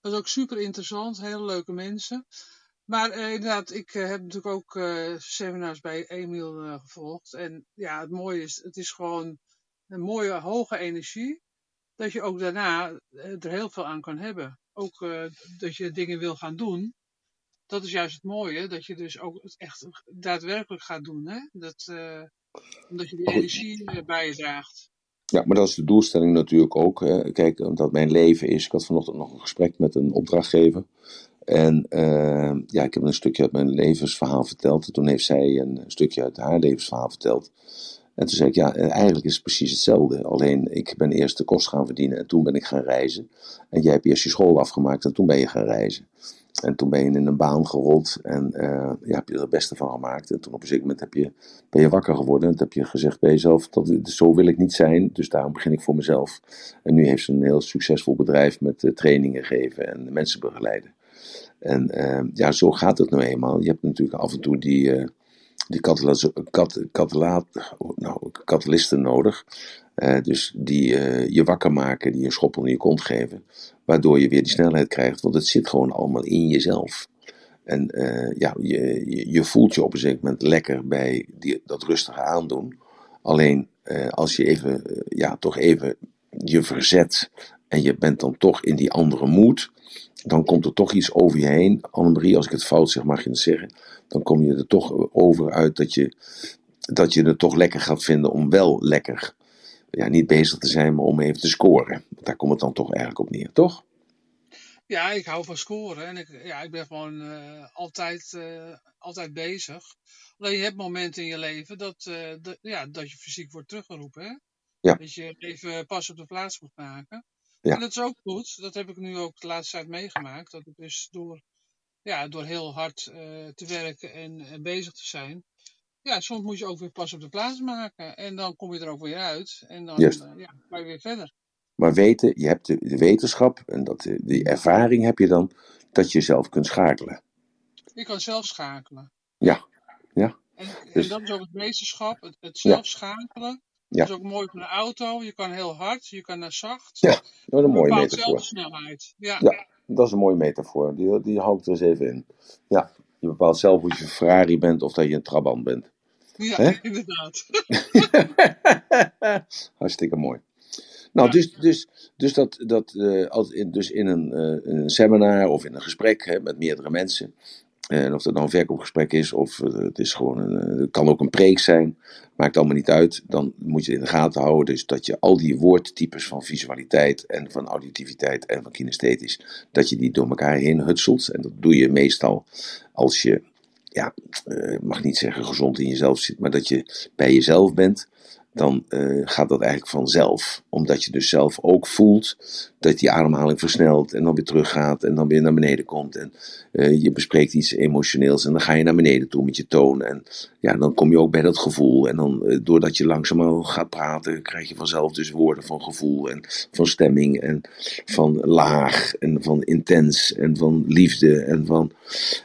Dat was ook super interessant, hele leuke mensen. Maar uh, inderdaad, ik uh, heb natuurlijk ook seminars bij Emiel gevolgd. En ja, het mooie is, het is gewoon een mooie hoge energie dat je ook daarna eh, er heel veel aan kan hebben. Ook uh, dat je dingen wil gaan doen. Dat is juist het mooie, dat je dus ook het echt daadwerkelijk gaat doen. Hè? Dat, uh, omdat je die energie bij je draagt. Ja, maar dat is de doelstelling natuurlijk ook. Hè. Kijk, omdat mijn leven is. Ik had vanochtend nog een gesprek met een opdrachtgever. En uh, ja, ik heb een stukje uit mijn levensverhaal verteld. En toen heeft zij een stukje uit haar levensverhaal verteld. En toen zei ik, ja, eh, eigenlijk is het precies hetzelfde. Alleen ik ben eerst de kost gaan verdienen en toen ben ik gaan reizen. En jij hebt eerst je school afgemaakt en toen ben je gaan reizen. En toen ben je in een baan gerold en uh, ja, heb je er het beste van gemaakt. En toen op een zeker moment heb je, ben je wakker geworden. En toen heb je gezegd bij jezelf, dat, zo wil ik niet zijn. Dus daarom begin ik voor mezelf. En nu heeft ze een heel succesvol bedrijf met uh, trainingen geven en mensen begeleiden. En eh, ja, zo gaat het nou eenmaal. Je hebt natuurlijk af en toe die, eh, die kat, nou, nodig. Eh, dus die eh, je wakker maken, die een schop onder je kont geven. Waardoor je weer die snelheid krijgt. Want het zit gewoon allemaal in jezelf. En eh, ja, je, je, voelt je op een zeker moment lekker bij die, dat rustige aandoen. Alleen als je even, ja, toch even je verzet en je bent dan toch in die andere moed, dan komt er toch iets over je heen. Annemarie, als ik het fout zeg, mag je het zeggen. Dan kom je er toch over uit dat je, dat je het toch lekker gaat vinden om wel lekker, ja, niet bezig te zijn, maar om even te scoren. Daar komt het dan toch eigenlijk op neer, toch? Ja, ik hou van scoren en ik, ja, ik ben gewoon eh, altijd, eh, altijd bezig. Alleen je hebt momenten in je leven dat, eh, dat, ja, dat je fysiek wordt teruggeroepen. Hè? Ja. Dat je even pas op de plaats moet maken. Ja. En dat is ook goed. Dat heb ik nu ook de laatste tijd meegemaakt. Dat ik dus door, ja, door heel hard eh, te werken en, en bezig te zijn. Ja, soms moet je ook weer pas op de plaats maken. En dan kom je er ook weer uit. En dan eh, ja, ga je weer verder. Maar weten, je hebt de, de wetenschap en dat, eh, die ervaring heb je dan, dat je zelf kunt schakelen. Je kan zelf schakelen. Ja, ja. En, Dus- en dat is ook het wetenschap, het, zelf schakelen. Ja. Dat is ook mooi voor de auto. Je kan heel hard, je kan naar zacht. Ja, Dat is een mooie metafoor. snelheid. Ja. Ja, dat is een mooie metafoor. Die, die hou ik er eens even in. Ja, je bepaalt zelf of je een Ferrari bent of dat je een Trabant bent. Ja, inderdaad. Hartstikke mooi. Nou, Ja. dus, dus, dus, dat, dat, in, dus in een, eh, een seminar of in een gesprek hè, met meerdere mensen. En of dat nou een verkoopgesprek is of eh, het is gewoon een, eh, het kan ook een preek zijn. Maakt allemaal niet uit. Dan moet je in de gaten houden. Dus dat je al die woordtypes van visualiteit en van auditiviteit en van kinesthetisch. Dat je die door elkaar heen hutselt. En dat doe je meestal als je, ja, eh, mag niet zeggen gezond in jezelf zit. Maar dat je bij jezelf bent dan eh, gaat dat eigenlijk vanzelf. Omdat je dus zelf ook voelt dat die ademhaling versnelt en dan weer teruggaat en dan weer naar beneden komt. En eh, je bespreekt iets emotioneels en dan ga je naar beneden toe met je toon. En ja, dan kom je ook bij dat gevoel. En dan, eh, doordat je langzaam gaat praten, krijg je vanzelf dus woorden van gevoel en van stemming en van laag en van intens en van liefde en van,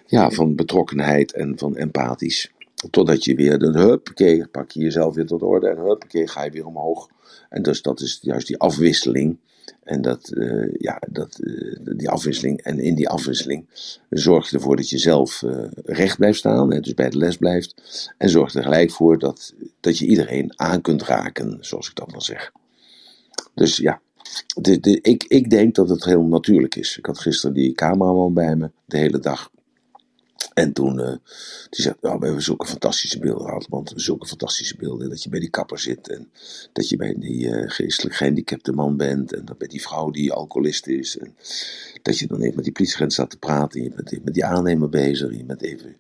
ja, van betrokkenheid en van empathisch. Totdat je weer, dan huppakee, pak je jezelf weer tot orde en huppakee, ga je weer omhoog. En dus dat is juist die afwisseling. En dat, eh, ja, dat, eh, die afwisseling. En in die afwisseling zorg je ervoor dat je zelf eh, recht blijft staan. Hè, dus bij de les blijft. En zorg er gelijk voor dat, dat je iedereen aan kunt raken, zoals ik dat dan zeg. Dus ja, ik, ik denk dat het heel natuurlijk is. Ik had gisteren die cameraman bij me de hele dag. En toen, eh, die zei, nou, we hebben zulke fantastische beelden gehad, want zulke fantastische beelden, dat je bij die kapper zit en dat je bij die eh, geestelijk gehandicapte man bent en dat bij die vrouw die alcoholist is en dat je dan even met die politieagent staat te praten en je bent even met die aannemer bezig, en je bent even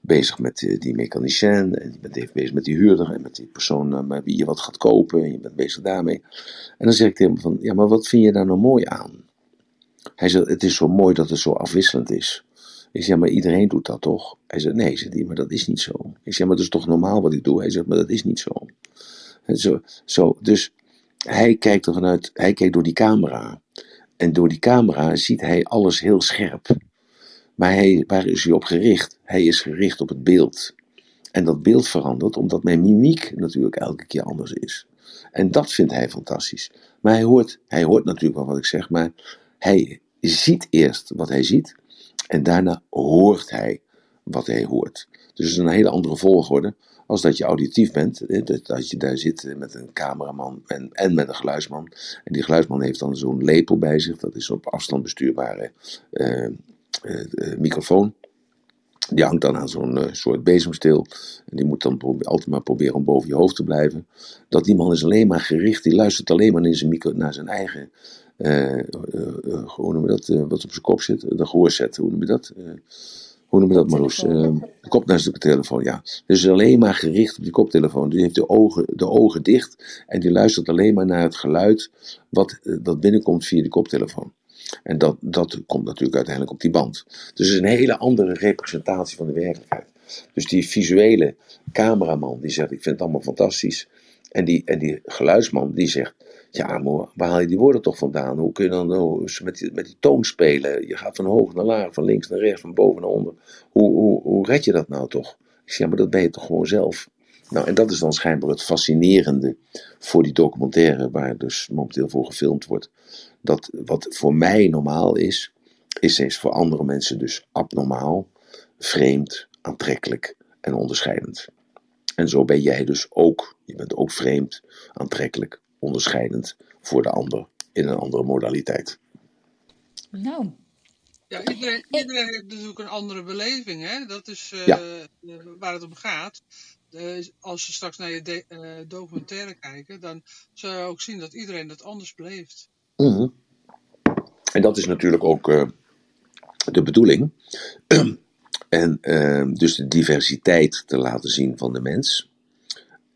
bezig met eh, die mechanicien en je bent even bezig met die huurder en met die persoon bij wie je wat gaat kopen en je bent bezig daarmee. En dan zeg ik tegen hem van, ja, maar wat vind je daar nou mooi aan? Hij zegt, het is zo mooi dat het zo afwisselend is. Ik zeg, maar iedereen doet dat toch? Hij zegt, nee, zegt hij, maar dat is niet zo. Ik zeg, maar dat is toch normaal wat ik doe? Hij zegt, maar dat is niet zo. Zo, zo dus hij kijkt er vanuit, hij kijkt door die camera. En door die camera ziet hij alles heel scherp. Maar hij, waar is hij op gericht? Hij is gericht op het beeld. En dat beeld verandert omdat mijn mimiek natuurlijk elke keer anders is. En dat vindt hij fantastisch. Maar hij hoort, hij hoort natuurlijk wel wat ik zeg, maar hij ziet eerst wat hij ziet. En daarna hoort hij wat hij hoort. Dus het is een hele andere volgorde als dat je auditief bent. Dat, je daar zit met een cameraman en, en met een geluidsman. En die geluidsman heeft dan zo'n lepel bij zich. Dat is op afstand bestuurbare eh, eh, eh, microfoon. Die hangt dan aan zo'n soort bezemsteel. En die moet dan altijd maar proberen om boven je hoofd te blijven. Dat die man is alleen maar gericht. Die luistert alleen maar naar zijn, micro, naar zijn eigen. Eh, eh, eh, hoe noemen we dat? wat op zijn kop zit. De gehoorzet. Hoe noem je dat? Hoe noem je dat, Marloes? Eh, de kop naar zijn telefoon, ja. Dus alleen maar gericht op die koptelefoon. Die heeft de ogen, de ogen dicht. En die luistert alleen maar naar het geluid. Wat, dat binnenkomt via die koptelefoon. En dat, dat komt natuurlijk uiteindelijk op die band. Dus het is een hele andere representatie van de werkelijkheid. Dus die visuele cameraman die zegt: Ik vind het allemaal fantastisch. En die, en die geluidsman die zegt: Ja, maar waar haal je die woorden toch vandaan? Hoe kun je dan met, die, met die toon spelen? Je gaat van hoog naar laag, van links naar rechts, van boven naar onder. Hoe, hoe, hoe red je dat nou toch? Ik zeg, ja, maar dat ben je toch gewoon zelf? Nou, en dat is dan schijnbaar het fascinerende voor die documentaire, waar dus momenteel voor gefilmd wordt. Dat wat voor mij normaal is, is eens voor andere mensen dus abnormaal, vreemd, aantrekkelijk en onderscheidend. En zo ben jij dus ook. Je bent ook vreemd, aantrekkelijk, onderscheidend voor de ander in een andere modaliteit. Nou, Ja, iedereen, iedereen heeft natuurlijk een andere beleving, hè? Dat is eh, Ja. eh, waar het om gaat. Eh, als je straks naar je de- eh, documentaire kijken, dan zul je ook zien dat iedereen dat anders beleeft. Mhm. En dat is natuurlijk ook eh, de bedoeling. en dus de diversiteit te laten zien van de mens.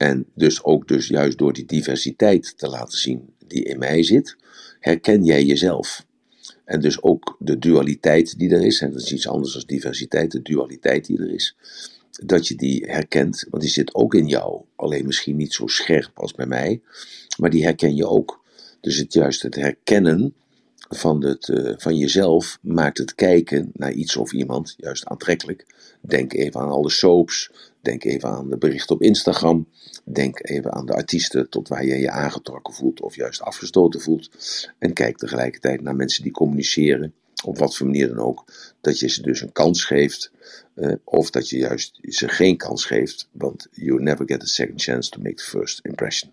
En dus ook dus juist door die diversiteit te laten zien die in mij zit, herken jij jezelf. En dus ook de dualiteit die er is, en dat is iets anders dan diversiteit, de dualiteit die er is, dat je die herkent, want die zit ook in jou. Alleen misschien niet zo scherp als bij mij, maar die herken je ook. Dus het juist het herkennen van, het, eh, van jezelf maakt het kijken naar iets of iemand juist aantrekkelijk. Denk even aan alle soaps, denk even aan de berichten op Instagram, denk even aan de artiesten tot waar je je aangetrokken voelt of juist afgestoten voelt. En kijk tegelijkertijd naar mensen die communiceren, op wat voor manier dan ook, dat je ze dus een kans geeft, eh, of dat je juist ze geen kans geeft, want you never get a second chance to make the first impression.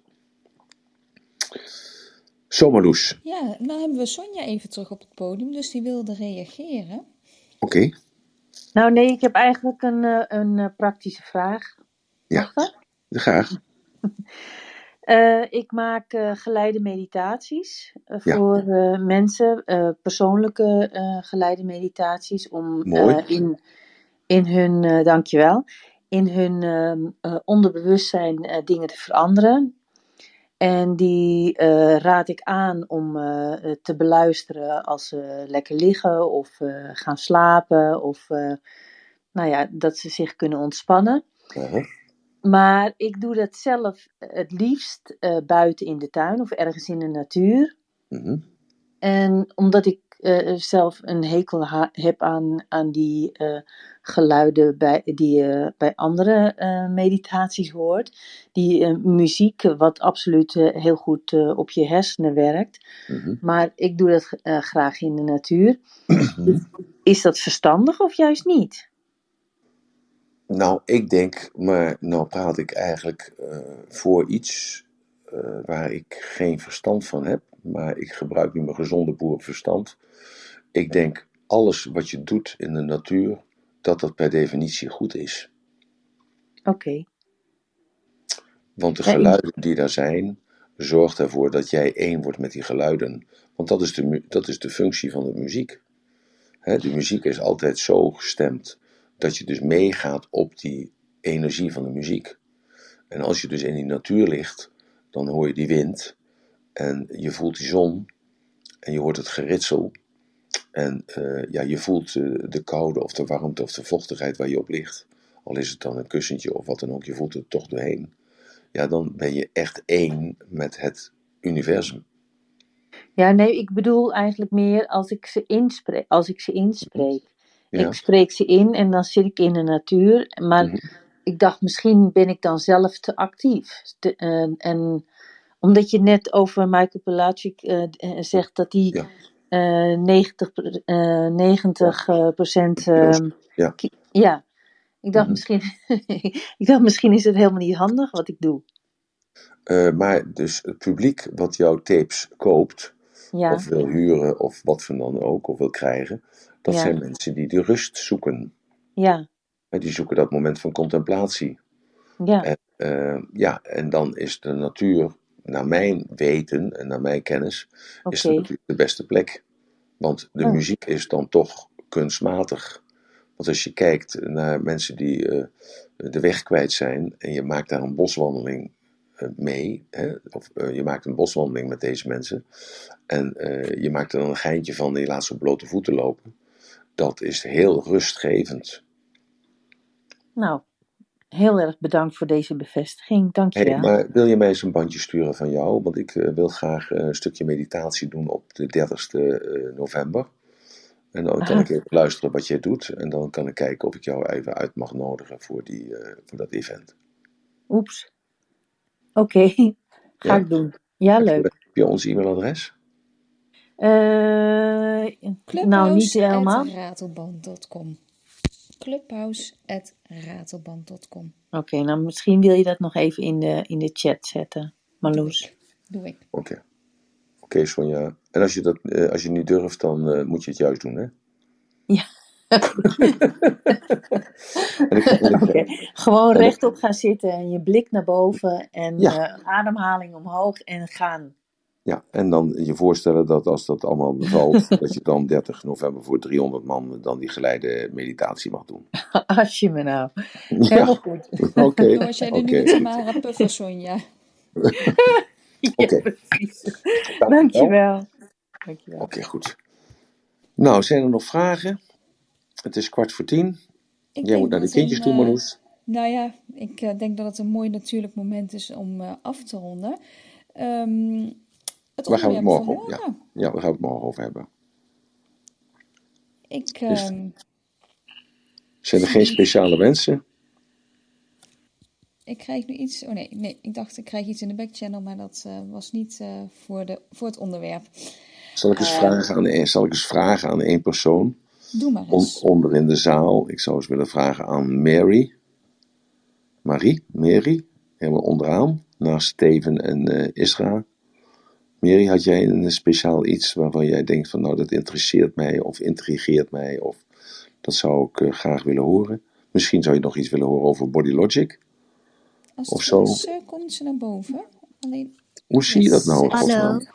Zo Marloes, ja, nou hebben we Sonja even terug op het podium, dus die wilde reageren. oké? Nou nee, ik heb eigenlijk een, eh, een eh, praktische vraag. Ja. Mag dat? Graag. Eh, ik maak eh, geleide meditaties eh, Ja. voor mensen, persoonlijke geleide meditaties, om in, in hun, dankjewel, in hun ehm, eh, onderbewustzijn dingen te veranderen. En die raad ik aan om te beluisteren als ze lekker liggen of gaan slapen of nou ja, dat ze zich kunnen ontspannen. Uh-huh. Maar ik doe dat zelf het liefst eh, buiten in de tuin of ergens in de natuur. Mhm. En omdat ik eh, zelf een hekel heb aan, aan die eh, geluiden bij, die je bij andere eh, meditaties hoort. Die eh, muziek, wat absoluut eh, heel goed eh, op je hersenen werkt. Mhm. Maar ik doe dat eh, graag in de natuur. Mhm. Is dat verstandig of juist niet? Nou, ik denk, maar nou praat ik eigenlijk eh, voor iets eh, waar ik geen verstand van heb, maar ik gebruik nu mijn gezonde boerenverstand. Ik denk, alles wat je doet in de natuur, dat dat per definitie goed is. Oké, Want de geluiden die daar zijn, zorgt ervoor dat jij één wordt met die geluiden. Want dat is de, dat is de functie van de muziek. Hè, de muziek is altijd zo gestemd dat je dus meegaat op die energie van de muziek. En als je dus in die natuur ligt, dan hoor je die wind en je voelt die zon en je hoort het geritsel. En eh, ja, je voelt eh, de koude of de warmte of de vochtigheid waar je op ligt. Al is het dan een kussentje of wat dan ook, je voelt het toch doorheen. Ja, dan ben je echt één met het universum. Ja, nee, ik bedoel eigenlijk meer als ik ze inspreek. Als ik ze inspreek. Ja. Ik spreek ze in en dan zit ik in de natuur. Maar Mhm. ik dacht, misschien ben ik dan zelf te actief. Te- en, en omdat je net over Michael Pelagic eh, eh, zegt dat hij Ja. eh 90, per- eh, 90 eh, procent. ehm, Ja. ki- ja, ik dacht, Mhm. misschien, ik dacht misschien is het helemaal niet handig wat ik doe. Eh, maar dus het publiek wat jouw tapes koopt, Ja, of wil huren, of wat van dan ook, of wil krijgen, dat Ja. zijn mensen die de rust zoeken. ja, Die zoeken dat moment van contemplatie. ja, En, eh, ja, en dan is de natuur, naar mijn weten en naar mijn kennis, is het natuurlijk de beste plek. Want de Oh. muziek is dan toch kunstmatig. Want als je kijkt naar mensen die eh, de weg kwijt zijn en je maakt daar een boswandeling eh, mee, hè, of je maakt een boswandeling met deze mensen en je maakt er dan een geintje van en je laat ze op blote voeten lopen, dat is heel rustgevend. Nou, heel erg bedankt voor deze bevestiging. Hey, Dankjewel. maar wil je mij eens een bandje sturen van jou? Want ik eh, wil graag eh, een stukje meditatie doen op de 30ste eh, november. En dan kan Ah. ik even luisteren wat jij doet. En dan kan ik kijken of ik jou even uit mag nodigen voor, die, voor dat event. Oeps. Oké, ga Ja? ik doen. Ja, Heb je, leuk. heb je ons e-mailadres? Nou, niet helemaal. Oké, Clubhouse.ratelband.com Clubhouse.ratelband.com nou misschien wil je dat nog even in de, in de chat zetten, Marloes. Doe ik. Oké. Oké, Sonja. En als je, dat, eh, als je niet durft, dan eh, moet je het juist doen, hè? Ja. Oké, gewoon rechtop gaan zitten en je blik naar boven en Ja. eh, ademhaling omhoog en gaan. Ja, en dan je voorstellen dat als dat allemaal bevalt, dat je dan 30 november voor 300 man dan die geleide meditatie mag doen. Als je me nou. Helemaal Ja, goed. oké. Als jij de Oké, nieuwe goed. Tamara Puffer, Sonja. Ja, Oké. precies. Dankjewel. Dankjewel. Dankjewel. Oké, goed. Nou, zijn er nog vragen? Het is kwart voor tien. Ik Jij moet naar de kindjes een, toe, eh, Marloes. Nou ja, ik eh, denk dat het een mooi natuurlijk moment is om eh, af te ronden. Ehm, het Waar gaan we het morgen over? Ja, ja, waar gaan we het morgen over hebben? Ik, Dus ehm, zijn er geen speciale wensen? ik krijg nu iets. Oh nee, nee, ik dacht ik krijg iets in de backchannel, maar dat eh, was niet eh, voor, de, voor het onderwerp. Zal ik eens Ehm, vragen aan één, zal ik eens vragen aan één persoon doe maar on- eens. onder in de zaal? Ik zou eens willen vragen aan Mary. Marie, Mary, helemaal onderaan, naast Steven en eh Isra. Mary, had jij een speciaal iets waarvan jij denkt van nou dat interesseert mij of intrigeert mij of dat zou ik eh, graag willen horen? Misschien zou je nog iets willen horen over Body Logic Als of zo. is, eh, komt ze naar boven. Alleen, Hoe zie je dat nou godsnaam?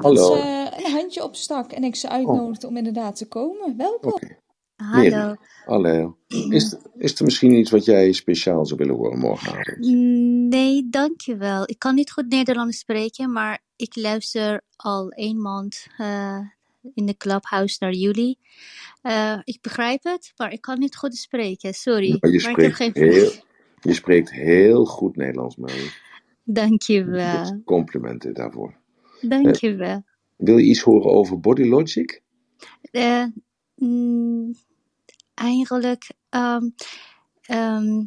Hallo. Dat ze Hallo. een handje opstak en ik ze Oh, uitnodigde om inderdaad te komen. Welkom. Mary, Hallo. hallo. Is, er- is er misschien iets wat jij speciaal zou willen horen morgenavond? Nee, dankjewel. Ik kan niet goed Nederlands spreken, maar ik luister al een maand eh, in de clubhouse naar jullie. Eh, ik begrijp het, maar ik kan niet goed spreken. Sorry, Maar je maar ik heb spreekt geen heel, je spreekt heel goed Nederlands, Mary. Dus Dankjewel. complimenten daarvoor. Eh, Dankjewel. wil je iets horen over Body Logic? Eh, mm, eigenlijk, ehm, ehm,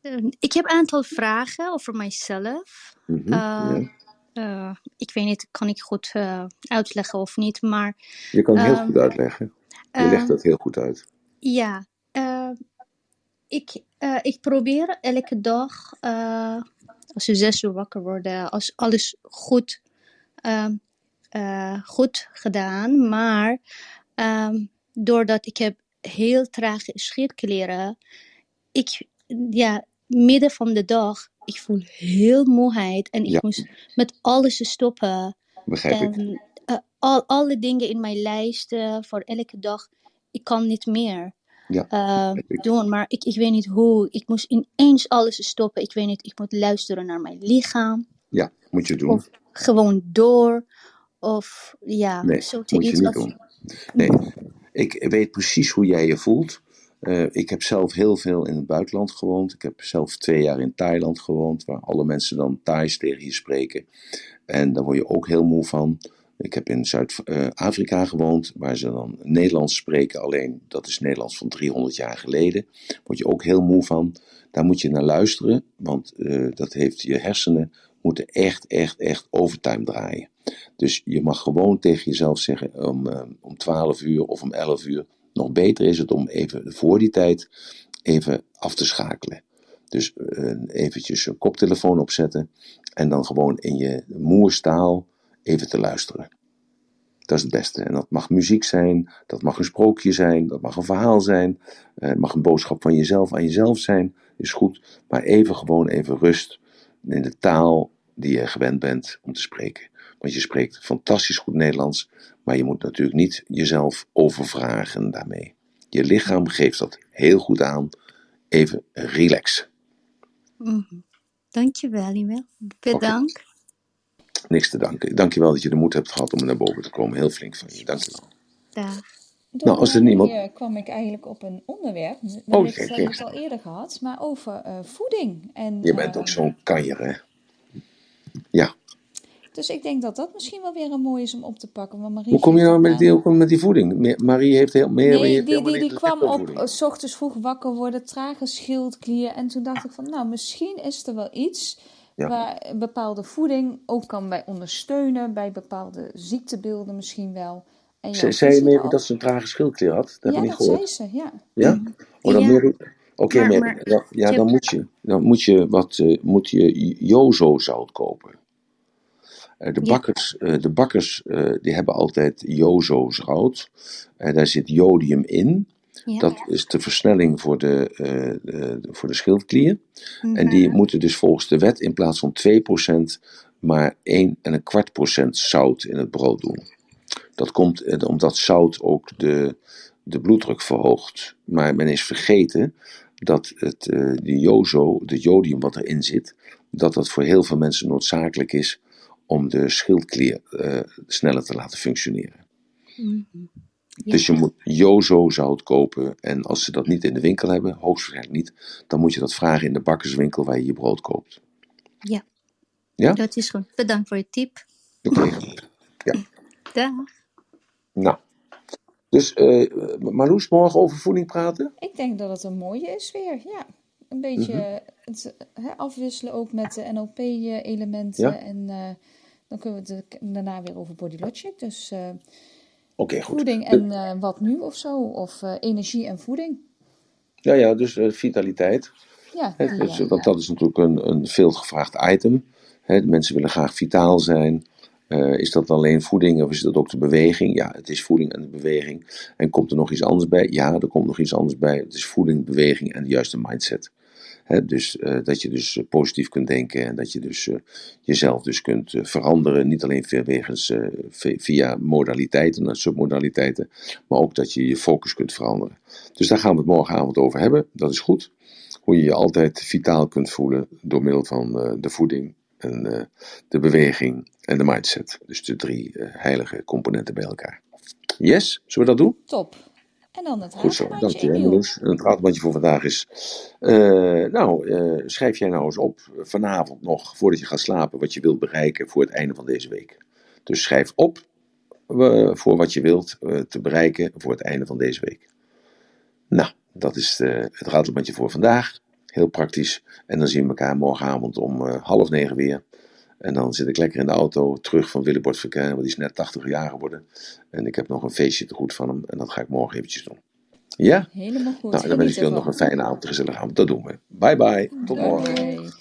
eh, ik heb een aantal vragen over mijzelf. Eh, ja. Eh, ik weet niet, kan ik goed eh, uitleggen of niet, maar Je kan het heel ehm, goed uitleggen. Je legt ehm, dat heel goed uit. ja, eh, ik, ik probeer elke dag, als je zes uur wakker wordt, als alles goed, ehm, eh, goed gedaan, maar ehm, doordat ik heb heel trage schildkleren, ik, ja, midden van de dag, ik voel heel moeheid en ik Ja, moest met alles stoppen. begrijp ik. En eh, al, alle dingen in mijn lijst eh, voor elke dag, ik kan niet meer Ja, eh, doen. Maar ik, ik weet niet hoe. Ik moest ineens alles stoppen. Ik weet niet, ik moet luisteren naar mijn lichaam. Ja, moet je doen. Of gewoon door. Of ja, Nee, zoiets moet je niet als... doen. Nee, ik weet precies hoe jij je voelt. Eh, ik heb zelf heel veel in het buitenland gewoond. Ik heb zelf twee jaar in Thailand gewoond, waar alle mensen dan Thais tegen je spreken. En daar word je ook heel moe van. Ik heb in Zuid-Afrika gewoond, waar ze dan Nederlands spreken. Alleen dat is Nederlands van 300 jaar geleden. Word je ook heel moe van. Daar moet je naar luisteren, want eh, dat heeft je hersenen moeten echt, echt, echt overtime draaien. Dus je mag gewoon tegen jezelf zeggen om, eh, om 12 uur of om 11 uur. Nog beter is het om even voor die tijd even af te schakelen. Dus eh, eventjes een koptelefoon opzetten en dan gewoon in je moerstaal even te luisteren. Dat is het beste. En dat mag muziek zijn, dat mag een sprookje zijn, dat mag een verhaal zijn, het mag een boodschap van jezelf aan jezelf zijn, is goed. Maar even gewoon even rust in de taal die je gewend bent om te spreken. Want je spreekt fantastisch goed Nederlands, maar je moet natuurlijk niet jezelf overvragen daarmee. Je lichaam geeft dat heel goed aan. Even relax. Mhm. Dankjewel, Emil. Oké, Bedankt. niks te danken. Dankjewel dat je de moed hebt gehad om naar boven te komen. Heel flink van je. Dankjewel. Dag. Door Nou, als er niemand- eh, kwam ik eigenlijk op een onderwerp. Oh, het al eerder gehad, maar over eh, voeding. En, Je bent eh, ook zo'n kanjer, hè? Ja. Dus ik denk dat dat misschien wel weer een mooi is om op te pakken. Want Marie Hoe kom je nou met die, hoe met die voeding? Marie heeft heel meer. Nee, heeft die, die, die kwam op 's ochtends vroeg wakker worden, trage schildklier. En toen dacht ik van, nou, misschien is er wel iets Ja. waar bepaalde voeding ook kan bij ondersteunen, bij bepaalde ziektebeelden misschien wel. En Ze, zei je dat ze een trage schildklier had? Dat heb Ja, ik niet dat gehoord. zei ze, ja. Ja? Oh, dan Ja. Mary- Oké, ja, ja, dan moet je, dan moet je wat, eh, moet je Jozo zout kopen. Eh, de bakkers, eh, de bakkers eh, die hebben altijd Jozo zout. Eh, daar zit jodium in. Ja. Dat is de versnelling voor de, de- voor de schildklier. En Mhm. die moeten dus volgens de wet in plaats van 2% maar 1 en een kwart procent zout in het brood doen. Dat komt omdat zout ook de, de bloeddruk verhoogt. Maar men is vergeten dat het de jozo, het jodium wat erin zit, dat dat voor heel veel mensen noodzakelijk is om de schildklier eh, sneller te laten functioneren. Mhm. Ja. Dus je moet jozo zout kopen en als ze dat niet in de winkel hebben, hoogstwaarschijnlijk niet, dan moet je dat vragen in de bakkerswinkel waar je je brood koopt. Ja. Ja? Dat is goed. Bedankt voor je tip. Oké. Ja. Dag. Nou. Dus eh Marloes, morgen over voeding praten? Ik denk dat het een mooie is weer, ja. Een beetje Mhm. het hè, afwisselen ook met de NLP-elementen. Ja. En eh, dan kunnen we het daarna weer over Body Logic. Dus eh, Oké, goed. voeding en eh, wat nu of zo. Of eh, energie en voeding. Ja, ja, dus vitaliteit. Ja, die, dus, want dat is natuurlijk een, een veel gevraagd item. Hè, de mensen willen graag vitaal zijn. Is dat alleen voeding of is dat ook de beweging? Ja, het is voeding en de beweging. En komt er nog iets anders bij? Ja, er komt nog iets anders bij. Het is voeding, beweging en de juiste mindset. Dus eh, dat je dus eh, positief kunt denken en dat je dus eh, jezelf dus kunt veranderen. Niet alleen via, via modaliteiten en submodaliteiten, maar ook dat je je focus kunt veranderen. Dus daar gaan we het morgenavond over hebben. Dat is goed. Hoe je je altijd vitaal kunt voelen door middel van de voeding en de beweging en de mindset. Dus de drie heilige componenten bij elkaar. Yes, zullen we dat doen? top. En dan het Goed zo, ratelbandje, dank je Emiel. Marloes. En het ratelbandje voor vandaag is, eh, nou, eh, schrijf jij nou eens op vanavond nog, voordat je gaat slapen, wat je wilt bereiken voor het einde van deze week. Dus schrijf op eh, voor wat je wilt eh, te bereiken voor het einde van deze week. Nou, dat is eh, het ratelbandje voor vandaag. Heel praktisch. En dan zien we elkaar morgenavond om eh, half negen weer. En dan zit ik lekker in de auto terug van Willebord Verkeer, want die is net 80 jaar geworden. En ik heb nog een feestje te goed van hem en dat ga ik morgen eventjes doen. Ja? Helemaal goed. Nou, dan wens ik je nog een fijne avond, een gezellige avond. Dat doen we. Bye bye. Tot morgen.